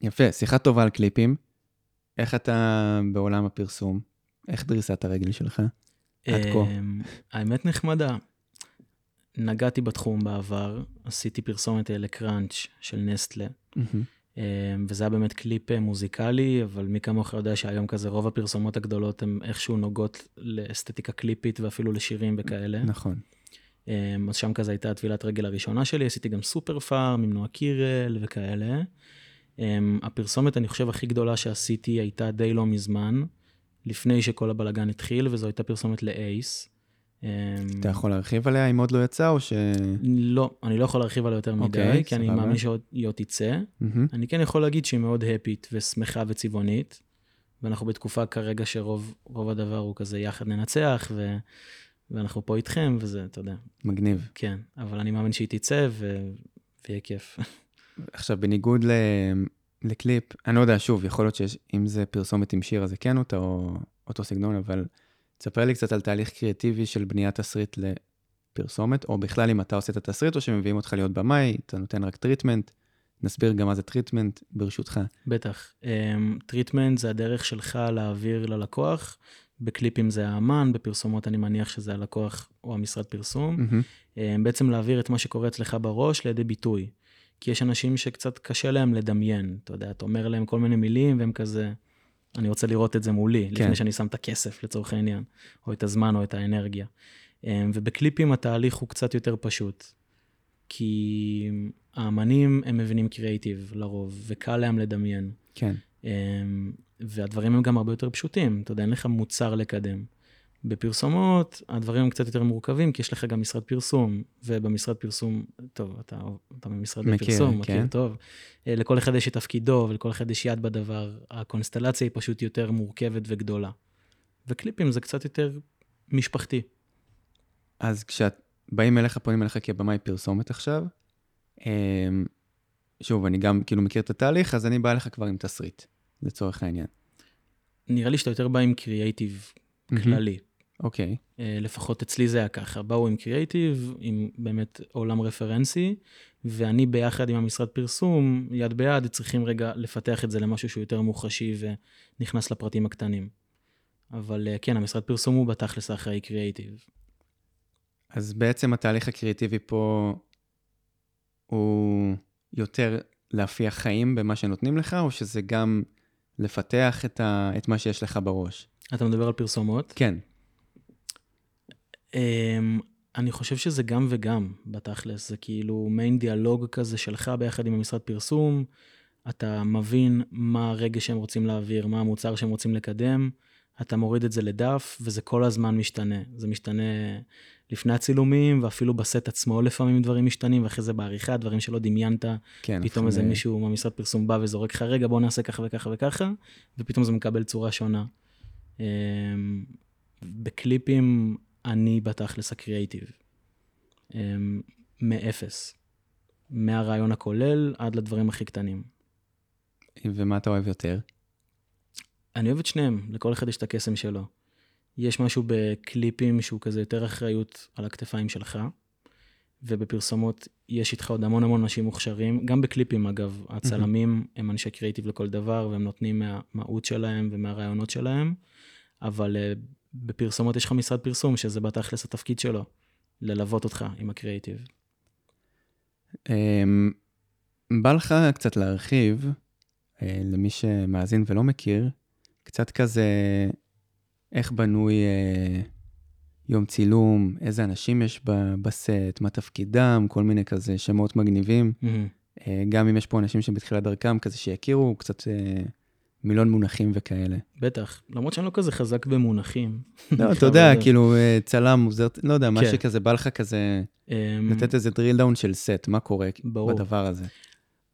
יפה, שיחה טובה על קליפים. איך אתה בעולם הפרסום? איך דריסת הרגל שלך? עד כה. אמ, האמת נחמדה. נגעתי בתחום בעבר, עשיתי פרסומת לקראנץ' של נסטלה. אמ, וזה היה באמת קליפ אה, מוזיקלי, אבל מי כמוך יודע שהיום כזה רוב הפרסומות הגדולות הן איכשהו נוגעות לאסתטיקה קליפית ואפילו לשירים וכאלה. נכון. אמ, אז שם כזה הייתה הטבילת רגל הראשונה שלי, עשיתי גם סופר פארם עם נועה קירל וכאלה. הפרסומת, אני חושב, הכי גדולה שעשיתי הייתה די לא מזמן, לפני שכל הבלגן התחיל, וזו הייתה פרסומת לאייס. אמ, אתה יכול להרחיב עליה אם עוד לא יצא, או ש... לא, אני לא יכול להרחיב עליה יותר מדי, אוקיי, כי אני סבבה. מאמין שעוד היא עוד תצא. מהמם. אני כן יכול להגיד שהיא מאוד הפית ושמחה וצבעונית, ואנחנו בתקופה כרגע שרוב רוב הדבר הוא כזה יחד ננצח, ו... ואנחנו פה איתכם, וזה, אתה יודע, מגניב. כן, אבל אני מאמין שהיא תצא, ו... ויהיה כיף. עכשיו, בניגוד ל... לקליפ, אני לא יודע, שוב, יכול להיות שאם זה פרסומת עם שיר, אז זה כן אותו, אותו סגנון, אבל תספר לי קצת על תהליך קריאטיבי של בניית תסריט לפרסומת, או בכלל אם אתה עושה את התסריט, או שמביאים אותך להיות במאי, אתה נותן רק treatment, נסביר גם מה זה treatment, ברשותך. בטח. treatment זה הדרך שלך להעביר ללקוח, בקליפים זה האמן, בפרסומות אני מניח שזה הלקוח או המשרד פרסום. אה, בעצם להעביר את מה שקורה אצלך בראש לידי ביטוי. כי יש אנשים שקצת קשה להם לדמיין, אתה יודע, אתה אומר להם כל מיני מילים והם כזה, אני רוצה לראות את זה מולי, כן. לפני שאני שם את הכסף לצורך העניין, או את הזמן או את האנרגיה. אה, ובקליפים התהליך הוא קצת יותר פשוט. כי האמנים הם מבינים קריאיטיב לרוב, וקל להם לדמיין. כן, אמ, והדברים הם גם הרבה יותר פשוטים, אתה יודע, אין לך מוצר לקדם. בפרסומות הדברים הם קצת יותר מורכבים, כי יש לך גם משרד פרסום, ובמשרד פרסום, טוב, אתה, אתה במשרד מכיר, פרסום, מכיר כן. טוב. אה, לכל אחד יש את תפקידו, ולכל אחד יש יד בדבר. הקונסטלציה היא פשוט יותר מורכבת וגדולה. וקליפים זה קצת יותר משפחתי. אז כשבאים אליך, פונים אליך כבמאי פרסומת עכשיו, אמ, שוב, אני גם כאילו מכיר את התהליך, אז אני בא אליך כבר עם תסריט, לצורך העניין. נראה לי שאתה יותר בא עם קריאייטיב מהמם. כללי. אוקיי, אה, לפחות אצלי זה היה ככה, באו עם קריאייטיב, עם באמת עולם רפרנסי, ואני ביחד עם המשרד פרסום, יד ביד, צריכים רגע לפתח את זה למשהו שהוא יותר מוחשי ונכנס לפרטים הקטנים. אבל אה, כן, המשרד פרסום הוא בתכלס האחראי קריאייטיב. אז בעצם התהליך הקריאטיבי פה הוא יותר להפיח חיים במה שנותנים לך, או שזה גם לפתח את, ה... את מה שיש לך בראש? אתה מדבר על פרסומות? כן, אני חושב שזה גם וגם, בתכלס. זה כאילו מיין דיאלוג כזה שלך ביחד עם המשרד פרסום. אתה מבין מה הרגש שהם רוצים להעביר, מה המוצר שהם רוצים לקדם. אתה מוריד את זה לדף, וזה כל הזמן משתנה. זה משתנה לפני הצילומים, ואפילו בסט עצמו לפעמים דברים משתנים, ואחרי זה בעריכה, דברים שלא דמיינת. כן. פתאום איזה מישהו מהמשרד פרסום בא וזורק לך, רגע, בוא נעשה ככה וככה וככה, ופתאום זה מקבל צורה שונה. אמ, בקליפים אני בתכלס הקריאייטיב. אמ, מאפס. מהרעיון הכולל עד לדברים הכי קטנים. ומה אתה אוהב יותר? אני אוהב את שניהם, לכל אחד יש את הקסם שלו. יש משהו בקליפים שהוא כזה יותר אחריות על הכתפיים שלך, ובפרסומות יש איתך עוד המון המון אנשים מוכשרים, גם בקליפים אגב, הצלמים הם אנשי קריאיטיב לכל דבר, והם נותנים מהמהות שלהם ומהרעיונות שלהם, אבל uh, בפרסומות יש לך משרד פרסום, שזה בתכלס התפקיד שלו, ללוות אותך עם הקריאיטיב. Um, בא לך קצת להרחיב, uh, למי שמאזין ולא מכיר, קצת כזה, איך בנוי uh, יום צילום, איזה אנשים יש בסט, מה תפקידם, כל מיני כזה שמות מגניבים. Mm-hmm. Uh, גם אם יש פה אנשים שבתחילת דרכם, כזה שיכירו קצת מילון מונחים וכאלה. בטח, למרות שאני לא כזה חזק במונחים. לא, אתה יודע, כאילו צלם, עוזר, לא יודע, מה כן. שכזה בא לך כזה, אמ, לתת איזה drill down של סט, מה קורה. בדבר הזה.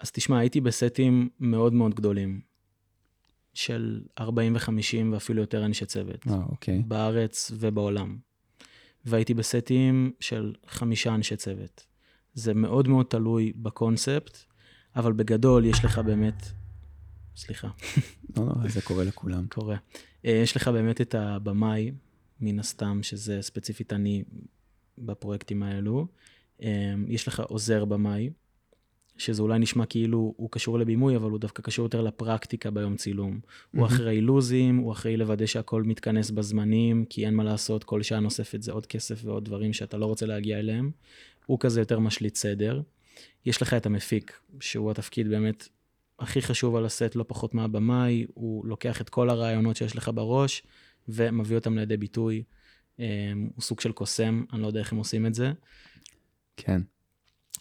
אז תשמע, הייתי בסטים מאוד מאוד גדולים, של 40 ו-50 ואפילו יותר אנשי צוות. אה, אוקיי. בארץ ובעולם. והייתי בסטים של חמישה אנשי צוות. זה מאוד מאוד תלוי בקונספט, אבל בגדול יש לך באמת סליחה. לא, לא, זה קורה לכולם. קורה. אה, יש לך באמת את הבמאי, מן הסתם, שזה ספציפית אני בפרויקטים האלו. אה, יש לך עוזר במאי, שזה אולי נשמע כאילו הוא קשור לבימוי, אבל הוא דווקא קשור יותר לפרקטיקה ביום צילום. הוא אחראי לוזים, הוא אחראי לוודא שהכל מתכנס בזמנים, כי אין מה לעשות, כל שעה נוספת זה עוד כסף ועוד דברים שאתה לא רוצה להגיע אליהם. הוא כזה יותר משליט סדר. יש לך את המפיק, שהוא התפקיד באמת הכי חשוב על הסט, לא פחות מהבמאי, הוא לוקח את כל הרעיונות שיש לך בראש ומביא אותם לידי ביטוי. אמ, הוא סוג של קוסם, אני לא יודע איך הם עושים את זה. כן.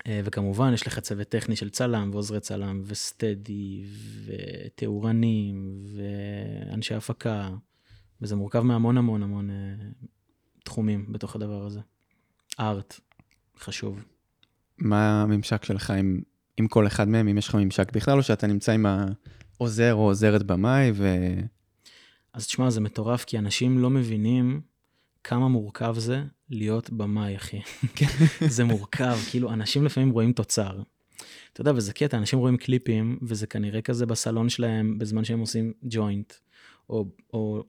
אה, וכמובן, יש לך צוות טכני של צלם ועוזרי צלם וסטדי ותאורנים ואנשי הפקה, וזה מורכב מהמון המון המון אה, תחומים בתוך הדבר הזה. ארט, חשוב. מה הממשק שלך עם עם כל אחד מהם, אם יש לך ממשק בכלל, או שאתה נמצא עם העוזר או עוזרת במאי ו... אז תשמע, זה מטורף, כי אנשים לא מבינים כמה מורכב זה להיות במאי, אחי. כן. זה מורכב, כאילו, אנשים לפעמים רואים תוצר. אתה יודע, וזה קטע, אנשים רואים קליפים, וזה כנראה כזה בסלון שלהם בזמן שהם עושים ג'וינט, או, או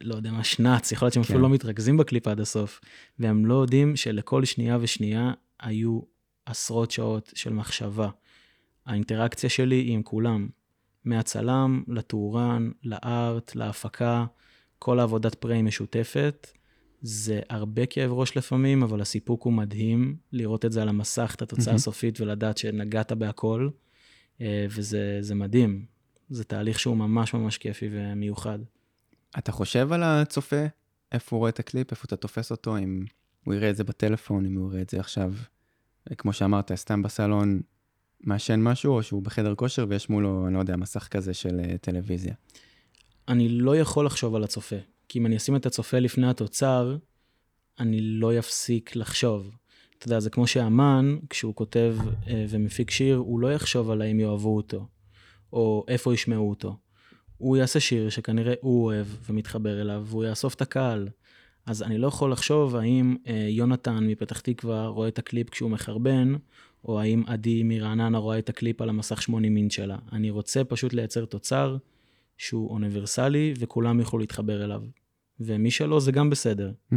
לא יודע מה, שנץ, יכול להיות שהם כן. אפילו לא מתרכזים בקליפ עד הסוף, והם לא יודעים שלכל שנייה ושנייה היו עשרות שעות של מחשבה. האינטראקציה שלי היא עם כולם, מהצלם, לתאורן, לארט, להפקה, כל העבודת פריי משותפת. זה הרבה כאב ראש לפעמים, אבל הסיפוק הוא מדהים, לראות את זה על המסך, את התוצאה mm-hmm. הסופית, ולדעת שנגעת בהכל, אה, וזה מדהים. זה תהליך שהוא ממש ממש כיפי ומיוחד. אתה חושב על הצופה? איפה הוא רואה את הקליפ? איפה אתה תופס אותו? אם הוא יראה את זה בטלפון, אם הוא יראה את זה עכשיו כמו שאמרת, סתם בסלון מעשן משהו, או שהוא בחדר כושר ויש מולו, אני לא יודע, מסך כזה של uh, טלוויזיה. אני לא יכול לחשוב על הצופה, כי אם אני אשים את הצופה לפני התוצר, אני לא אפסיק לחשוב. אתה יודע, זה כמו שאמן, כשהוא כותב uh, ומפיק שיר, הוא לא יחשוב על האם יאהבו אותו, או איפה ישמעו אותו. הוא יעשה שיר שכנראה הוא אוהב ומתחבר אליו, והוא יאסוף את הקהל. אז אני לא יכול לחשוב האם אה, יונתן מפתח תקווה רואה את הקליפ כשהוא מחרבן, או האם עדי מרעננה רואה את הקליפ על המסך 80 אינץ' שלה. אני רוצה פשוט לייצר תוצר שהוא אוניברסלי וכולם יוכלו להתחבר אליו. ומי שלא זה גם בסדר. Mm-hmm.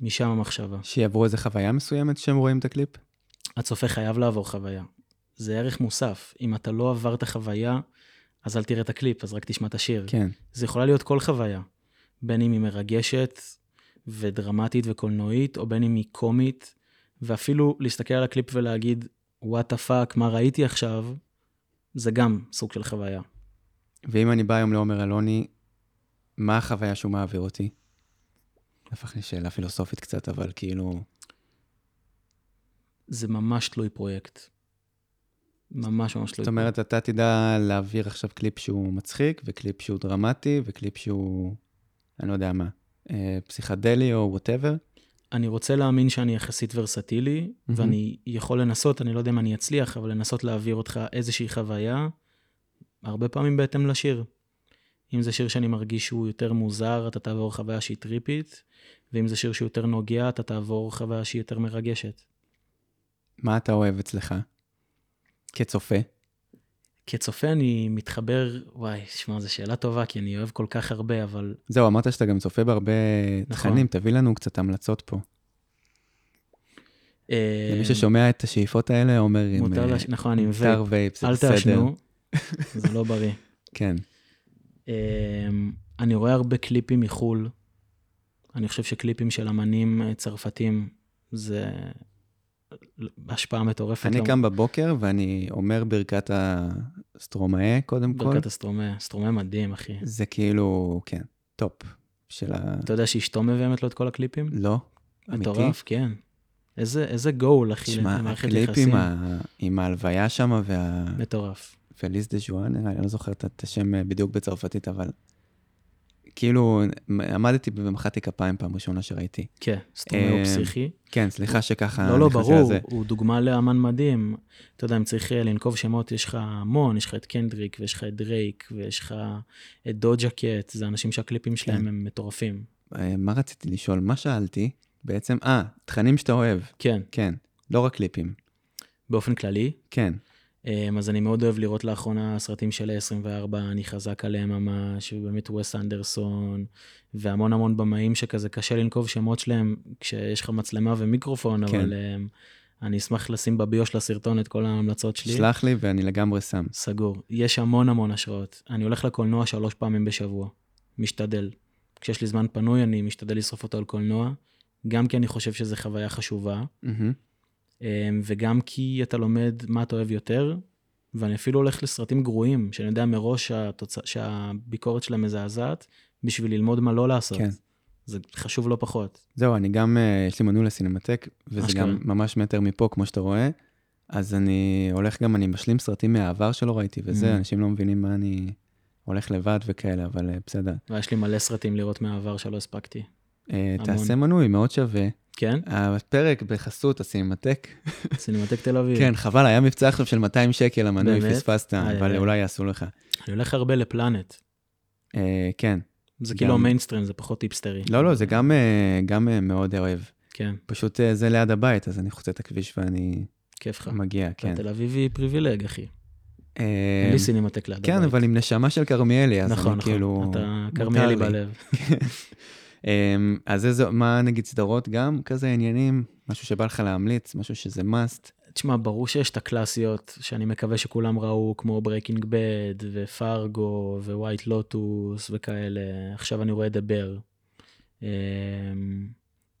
משם המחשבה. שיעברו איזה חוויה מסוימת כשהם רואים את הקליפ? הצופה חייב לעבור חוויה. זה ערך מוסף. אם אתה לא עברת חוויה, אז אל תראה את הקליפ, אז רק תשמע את השיר. כן. זה יכולה להיות כל חוויה. בין אם היא מרגשת, ודרמטית וקולנועית, או בין אם היא קומית, ואפילו להסתכל על הקליפ ולהגיד, what the fuck, מה ראיתי עכשיו, זה גם סוג של חוויה. ואם אני בא היום לעומר אלוני, מה החוויה שהוא מעביר אותי? הפך לי שאלה פילוסופית קצת, אבל כאילו... זה ממש תלוי פרויקט. ממש ממש תלוי. זאת אומרת, אתה תדע להעביר עכשיו קליפ שהוא מצחיק, וקליפ שהוא דרמטי, וקליפ שהוא... אני לא יודע מה. אה, פסיכדלי או whatever? אני רוצה להאמין שאני יחסית ורסטילי, mm-hmm. ואני יכול לנסות, אני לא יודע אם אני אצליח, אבל לנסות להעביר אותך איזושהי חוויה, הרבה פעמים בהתאם לשיר. אם זה שיר שאני מרגיש שהוא יותר מוזר, אתה תעבור חוויה שהיא טריפית, ואם זה שיר שהוא יותר נוגע, אתה תעבור חוויה שהיא יותר מרגשת. מה אתה אוהב אצלך? כצופה? כצופה אני מתחבר, וואי, שמע, זו שאלה טובה, כי אני אוהב כל כך הרבה, אבל... זהו, אמרת שאתה גם צופה בהרבה נכון. תכנים, תביא לנו קצת המלצות פה. אה, למי ששומע את השאיפות האלה, עומר עם... מותר לש... נכון, עם vape. vape, זה בסדר. אל תעשנו, זה לא בריא. כן. אמ, אני רואה הרבה קליפים מחו"ל. אני חושב שקליפים של אמנים אה, צרפתים זה השפעה מטורפת. אני גם- קם בבוקר ואני אומר ברכת הסטרומאה, קודם כל. ברכת הסטרומה, סטרומה מדהים, אחי. זה כאילו, כן, טופ של ה... אתה יודע שאשתו מביימת לו את כל הקליפים? לא, אמיתי? מטורף, כן. איזה, איזה גול, אחי, שמע, למערכת הקליפ יחסים. עם, ה... עם ההלוויה שם וה... מטורף. Fils de joie, אני לא זוכר את השם אה, בדיוק בצרפתית, אבל כאילו, עמדתי ומחאתי כפיים פעם ראשונה שראיתי. כן, סטרומה הוא אה, פסיכי. כן, סליחה שככה לא, לא, ברור. הוא דוגמה לאמן מדהים. אתה יודע, אם צריך אה, לנקוב שמות, יש לך המון, יש לך את קנדריק, ויש לך את דרייק, ויש לך את דוג'ה קט, זה אנשים שהקליפים שלהם כן. הם מטורפים. אה, מה רציתי לשאול? מה שאלתי? בעצם, אה, תכנים שאתה אוהב, כן, כן, לא רק קליפים, באופן כללי. כן. אמ, אז אני מאוד אוהב לראות לאחרונה סרטים של 24, אני חזק עליהם ממש, ובאמת וס אנדרסון, והמון המון במאים שכזה קשה לנקוב שמות שלהם כשיש לך מצלמה ומיקרופון, כן. אבל אמ, אני אשמח לשים בביו של הסרטון את כל ההמלצות שלי. שלח לי ואני לגמרי שם. סגור. יש המון המון השראות. אני הולך לקולנוע שלוש פעמים בשבוע. משתדל. כשיש לי זמן פנוי, אני משתדל לשרוף אותו על קולנוע. גם כי אני חושב שזו חוויה חשובה, מהמם. אמ, וגם כי אתה לומד מה אתה אוהב יותר, ואני אפילו הולך לסרטים גרועים, שאני יודע מראש שהתוצ... שהביקורת שלהם מזעזעת, בשביל ללמוד מה לא לעשות. כן. זה חשוב לא פחות. זהו, אני גם, אה, יש לי מנוי לסינמטק, וזה אשכרה. גם ממש מטר מפה, כמו שאתה רואה. אז אני הולך גם, אני משלים סרטים מהעבר שלא ראיתי, וזה, Mhm. אנשים לא מבינים מה אני הולך לבד וכאלה, אבל אה, בסדר. ויש לי מלא סרטים לראות מהעבר שלא הספקתי. אה. תעשה מנוי, מאוד שווה. כן? הפרק בחסות הסינמטק. סינמטק תל אביב. כן, חבל, היה מבצע עכשיו של 200 שקל המנוי? פספסת, אבל. אולי יעשו לך. אני הולך הרבה לפלנט. אה, כן. זה כאילו המיינסטרים, זה פחות היפסטרי. לא, לא, זה גם, אה, מאוד אוהב. כן, פשוט זה ליד הבית, אז אני חוצה את הכביש ואני כיף לך. מגיע, כן. תל אביבי פריבילג', אחי. אין לי סינמטק ליד כן, הבית. אבל עם נשמה של כרמיאלי, אז נכון, אני כאילו... נכון. אתה מותר כרמיאלי לי. בלב. אמ, אז איזה, מה נגיד סדרות גם כזה עניינים? משהו שבא לך להמליץ, משהו שזה must? תשמע, ברור שיש את הקלאסיות, שאני מקווה שכולם ראו, כמו ברייקינג בד, ופארגו, ווייט לוטוס, וכאלה. עכשיו אני רואה דבר. אמ,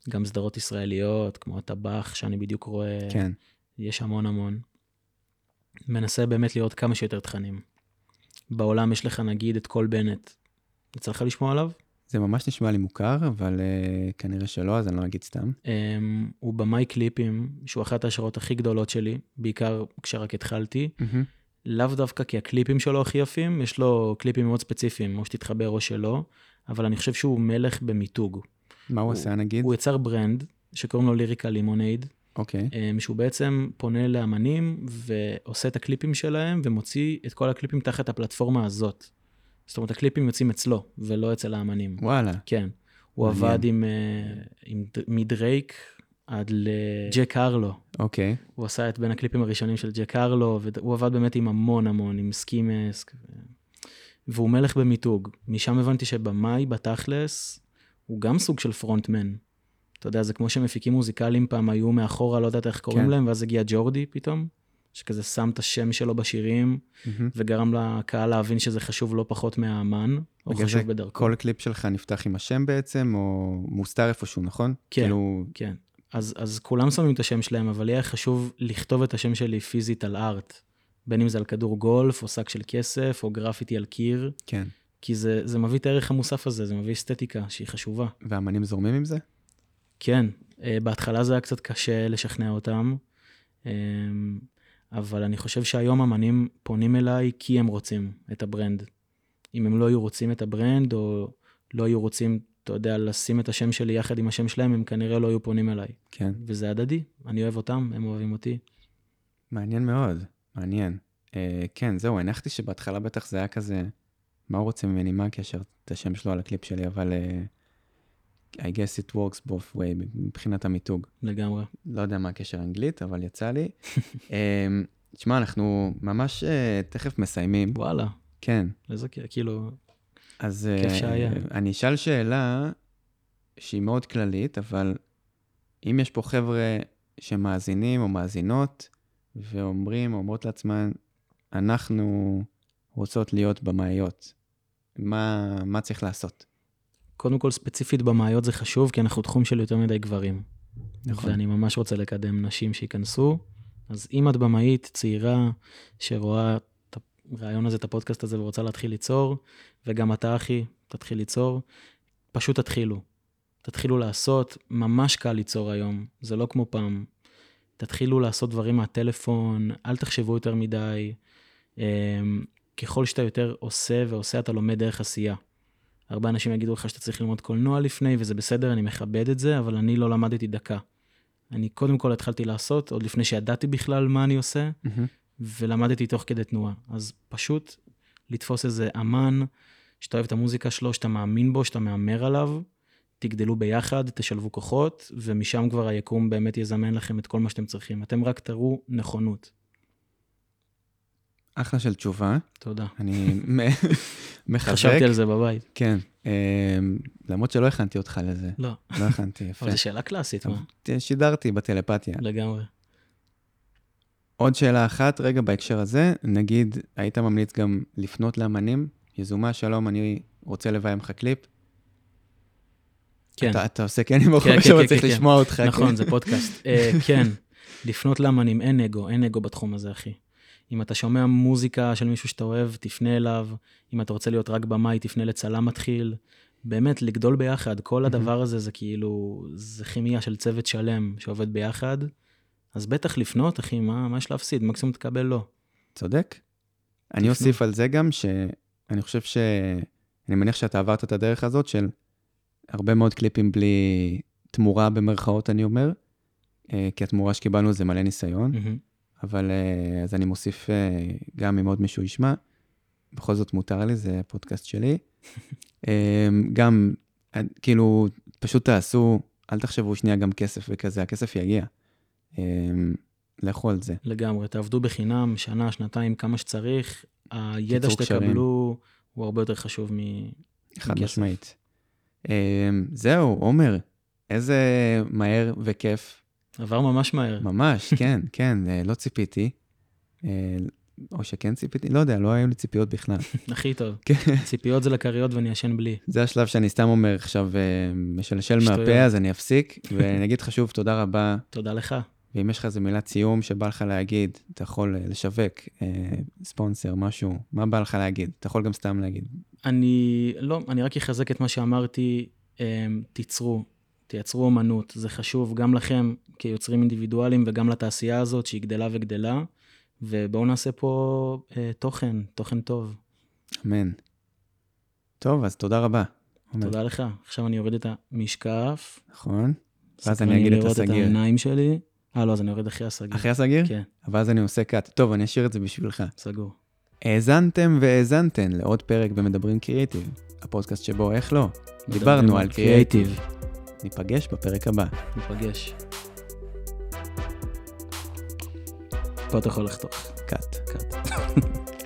גם סדרות ישראליות, כמו הטבח, שאני בדיוק רואה. כן. יש המון המון. מנסה באמת לראות כמה שיותר תכנים. בעולם יש לך נגיד את קול בנט. יצא לך לשמוע עליו? זה ממש נשמע לי מוכר, אבל uh, כנראה שלא, אז אני לא אגיד סתם. Um, הוא במאי קליפים, שהוא אחת ההשערות הכי גדולות שלי, בעיקר כשרק התחלתי. לאו דווקא כי הקליפים שלו הכי יפים, יש לו קליפים מאוד ספציפיים, או שתתחבר או שלא, אבל אני חושב שהוא מלך במיתוג. מה הוא הוא- עושה נגיד? הוא יצר brand שקוראים לו ליריקה לימונייד, אוקיי, um, שהוא בעצם פונה לאמנים ועושה את הקליפים שלהם ומוציא את כל הקליפים תחת הפלטפורמה הזאת. זאת אומרת, הקליפים יוצאים אצלו ולא אצל האמנים. וואלה. כן. הוא מעניין. עבד עם, אה, עם מדרייק עד לג'ק הרלו. אוקיי, הוא עשה את בין הקליפים הראשונים של ג'ק הרלו, והוא עבד באמת עם המון המון, עם סקי מאסק. והוא מלך במיתוג. משם הבנתי שבמאי, בתכלס, הוא גם סוג של פרונטמן. אתה יודע, זה כמו שמפיקים מוזיקליים פעם היו מאחורה, לא יודעת איך קוראים כן. להם, ואז הגיע ג'ורדי פתאום, שכזה שם את השם שלו בשירים, מהמם. וגרם לקהל להבין שזה חשוב לא פחות מהאמן, או חשוב בדרכו. כל קליפ שלך נפתח עם השם בעצם, או מוסתר איפשהו, נכון? כן. כאילו, כן. אז, אז כולם שמים את השם שלהם, אבל יהיה חשוב לכתוב את השם שלי פיזית על ארט. בין אם זה על כדור גולף, או שק של כסף, או גרפיטי על קיר, כן. כי זה, זה מביא את הערך המוסף הזה, זה מביא אסתטיקה שהיא חשובה. ואמנים זורמים עם זה? כן, אה, בהתחלה זה היה קצת קשה לשכנע אותם, אה, אבל אני חושב שהיום אמנים פונים אליי כי הם רוצים את ה brand. אם הם לא היו רוצים את ה brand, או לא היו רוצים, אתה יודע, לשים את השם שלי יחד עם השם שלהם, הם כנראה לא היו פונים אליי. כן. וזה הדדי, אני אוהב אותם, הם אוהבים אותי. מעניין מאוד, מעניין. אה, כן, זהו, הנחתי שבהתחלה בטח זה היה כזה, מה הוא רוצה ממני, מה הקשר, את השם שלו על הקליפ שלי, אבל אה, I guess it works both way מבחינת המיתוג. לגמרי. לא יודע מה הקשר האנגלית, אבל יצא לי. אה, תשמע, אנחנו ממש אה, תכף מסיימים. וואלה, כן, איזה כאילו, אז כיף אה, שהיה. אני אשאל שאלה שהיא מאוד כללית, אבל אם יש פה חבר'ה שמאזינים או מאזינות ואומרים, אומרות לעצמן, אנחנו רוצות להיות במאיות, מה, מה צריך לעשות. קודם כל, ספציפית במאיות זה חשוב, כי אנחנו תחום של יותר מדי גברים. נכון. ואני ממש רוצה לקדם נשים שייכנסו. אז אם את במאית צעירה שרואה את הרעיון הזה, את הפודקאסט הזה, ורוצה להתחיל ליצור, וגם אתה, אחי, תתחיל ליצור, פשוט תתחילו. תתחילו לעשות, ממש קל ליצור היום, זה לא כמו פעם. תתחילו לעשות דברים מהטלפון, אל תחשבו יותר מדי. אמ, ככל שאתה יותר עושה ועושה, אתה לומד דרך עשייה. הרבה אנשים יגידו לך שאתה צריך ללמוד קולנוע לפני, וזה בסדר, אני מכבד את זה, אבל אני לא למדתי דקה. אני קודם כל התחלתי לעשות, עוד לפני שידעתי בכלל מה אני עושה, מהמם. ולמדתי תוך כדי תנועה. אז פשוט לתפוס איזה אמן, שאתה אוהב את המוזיקה שלו, שאתה מאמין בו, שאתה מהמר עליו, תגדלו ביחד, תשלבו כוחות, ומשם כבר היקום באמת יזמן לכם את כל מה שאתם צריכים. אתם רק תראו נכונות. אחלה של תשובה. תודה. אני מחזק. חשבתי על זה בבית. כן. אה, למרות שלא הכנתי אותך לזה. לא, לא הכנתי, יפה. אבל זו שאלה קלאסית, מה? שידרתי בטלפתיה. לגמרי. עוד שאלה אחת, רגע, בהקשר הזה, נגיד, היית ממליץ גם לפנות לאמנים? יזומה, שלום, אני רוצה לביים לך קליפ. כן. אתה, אתה עושה כן עם בחור כן, כן, צריך כן, לשמוע אותך. נכון, כן. זה פודקאסט. אה, כן, לפנות לאמנים, אין אגו, אין אגו בתחום הזה, אחי. אם אתה שומע מוזיקה של מישהו שאתה אוהב, תפנה אליו. אם אתה רוצה להיות רק במאי, תפנה לצלם מתחיל. באמת, לגדול ביחד. כל הדבר הזה זה כאילו, זה כימיה של צוות שלם שעובד ביחד. אז בטח לפנות, אחי, מה, מה יש להפסיד? מקסימום תקבל לא. צודק. אני אוסיף על זה גם שאני חושב ש... אני מניח שאתה עברת את הדרך הזאת של הרבה מאוד קליפים בלי תמורה במרכאות, אני אומר, אה, כי התמורה שקיבלנו זה מלא ניסיון, מהמם. אבל אה, אז אני מוסיף אה, גם אם עוד מישהו ישמע, בכל זאת מותר לי, זה הפודקאסט שלי. אה, גם, כאילו, פשוט תעשו, אל תחשבו שנייה גם כסף וכזה, הכסף יגיע. לכו על זה. לגמרי, תעבדו בחינם, שנה, שנתיים, כמה שצריך. הידע. שתקבלו הוא הרבה יותר חשוב מ... חד. משמעית. זהו, עומר, איזה מהר וכיף. עבר ממש מהר. ממש, כן, כן, אה, לא ציפיתי. אה, או שכן ציפיתי, לא יודע, לא היו לי ציפיות בכלל. הכי טוב. כן. ציפיות זה לכריות ואני ישן בלי. זה השלב שאני סתם אומר עכשיו, אה, משלשל. מהפה, אז אני אפסיק, ואני אגיד לך שוב תודה רבה, תודה לך. ואם יש לך איזה מילת סיום שבא לך להגיד, אתה יכול אה, לשווק, אה, ספונסר, משהו, מה בא לך להגיד? אתה יכול גם סתם להגיד. אני, לא, אני רק אחזק את מה שאמרתי, אמ, תיצרו, תייצרו אומנות, זה חשוב גם לכם כיוצרים אינדיבידואלים וגם לתעשייה הזאת שהיא גדלה וגדלה, ובואו נעשה פה אה, תוכן, תוכן טוב. אמן. טוב, אז תודה רבה. עומר. תודה לך. עכשיו אני אוריד את המשקף. נכון. ואז אני אגיד את לראות את הסגיר. העיניים שלי. אה, לא, אז אני אוריד אחרי הסגיר. אחרי הסגיר? כן, ואז אני עושה קאט. טוב, אני אשאיר את זה בשבילך. סגור. האזנתם והאזנתן לעוד פרק במדברים קריאיטיב, הפודקאסט שבו, איך לא, דיברנו על קריאיטיב. ניפגש בפרק הבא. ניפגש. פה אתה יכול לחתוך. קאט. קאט.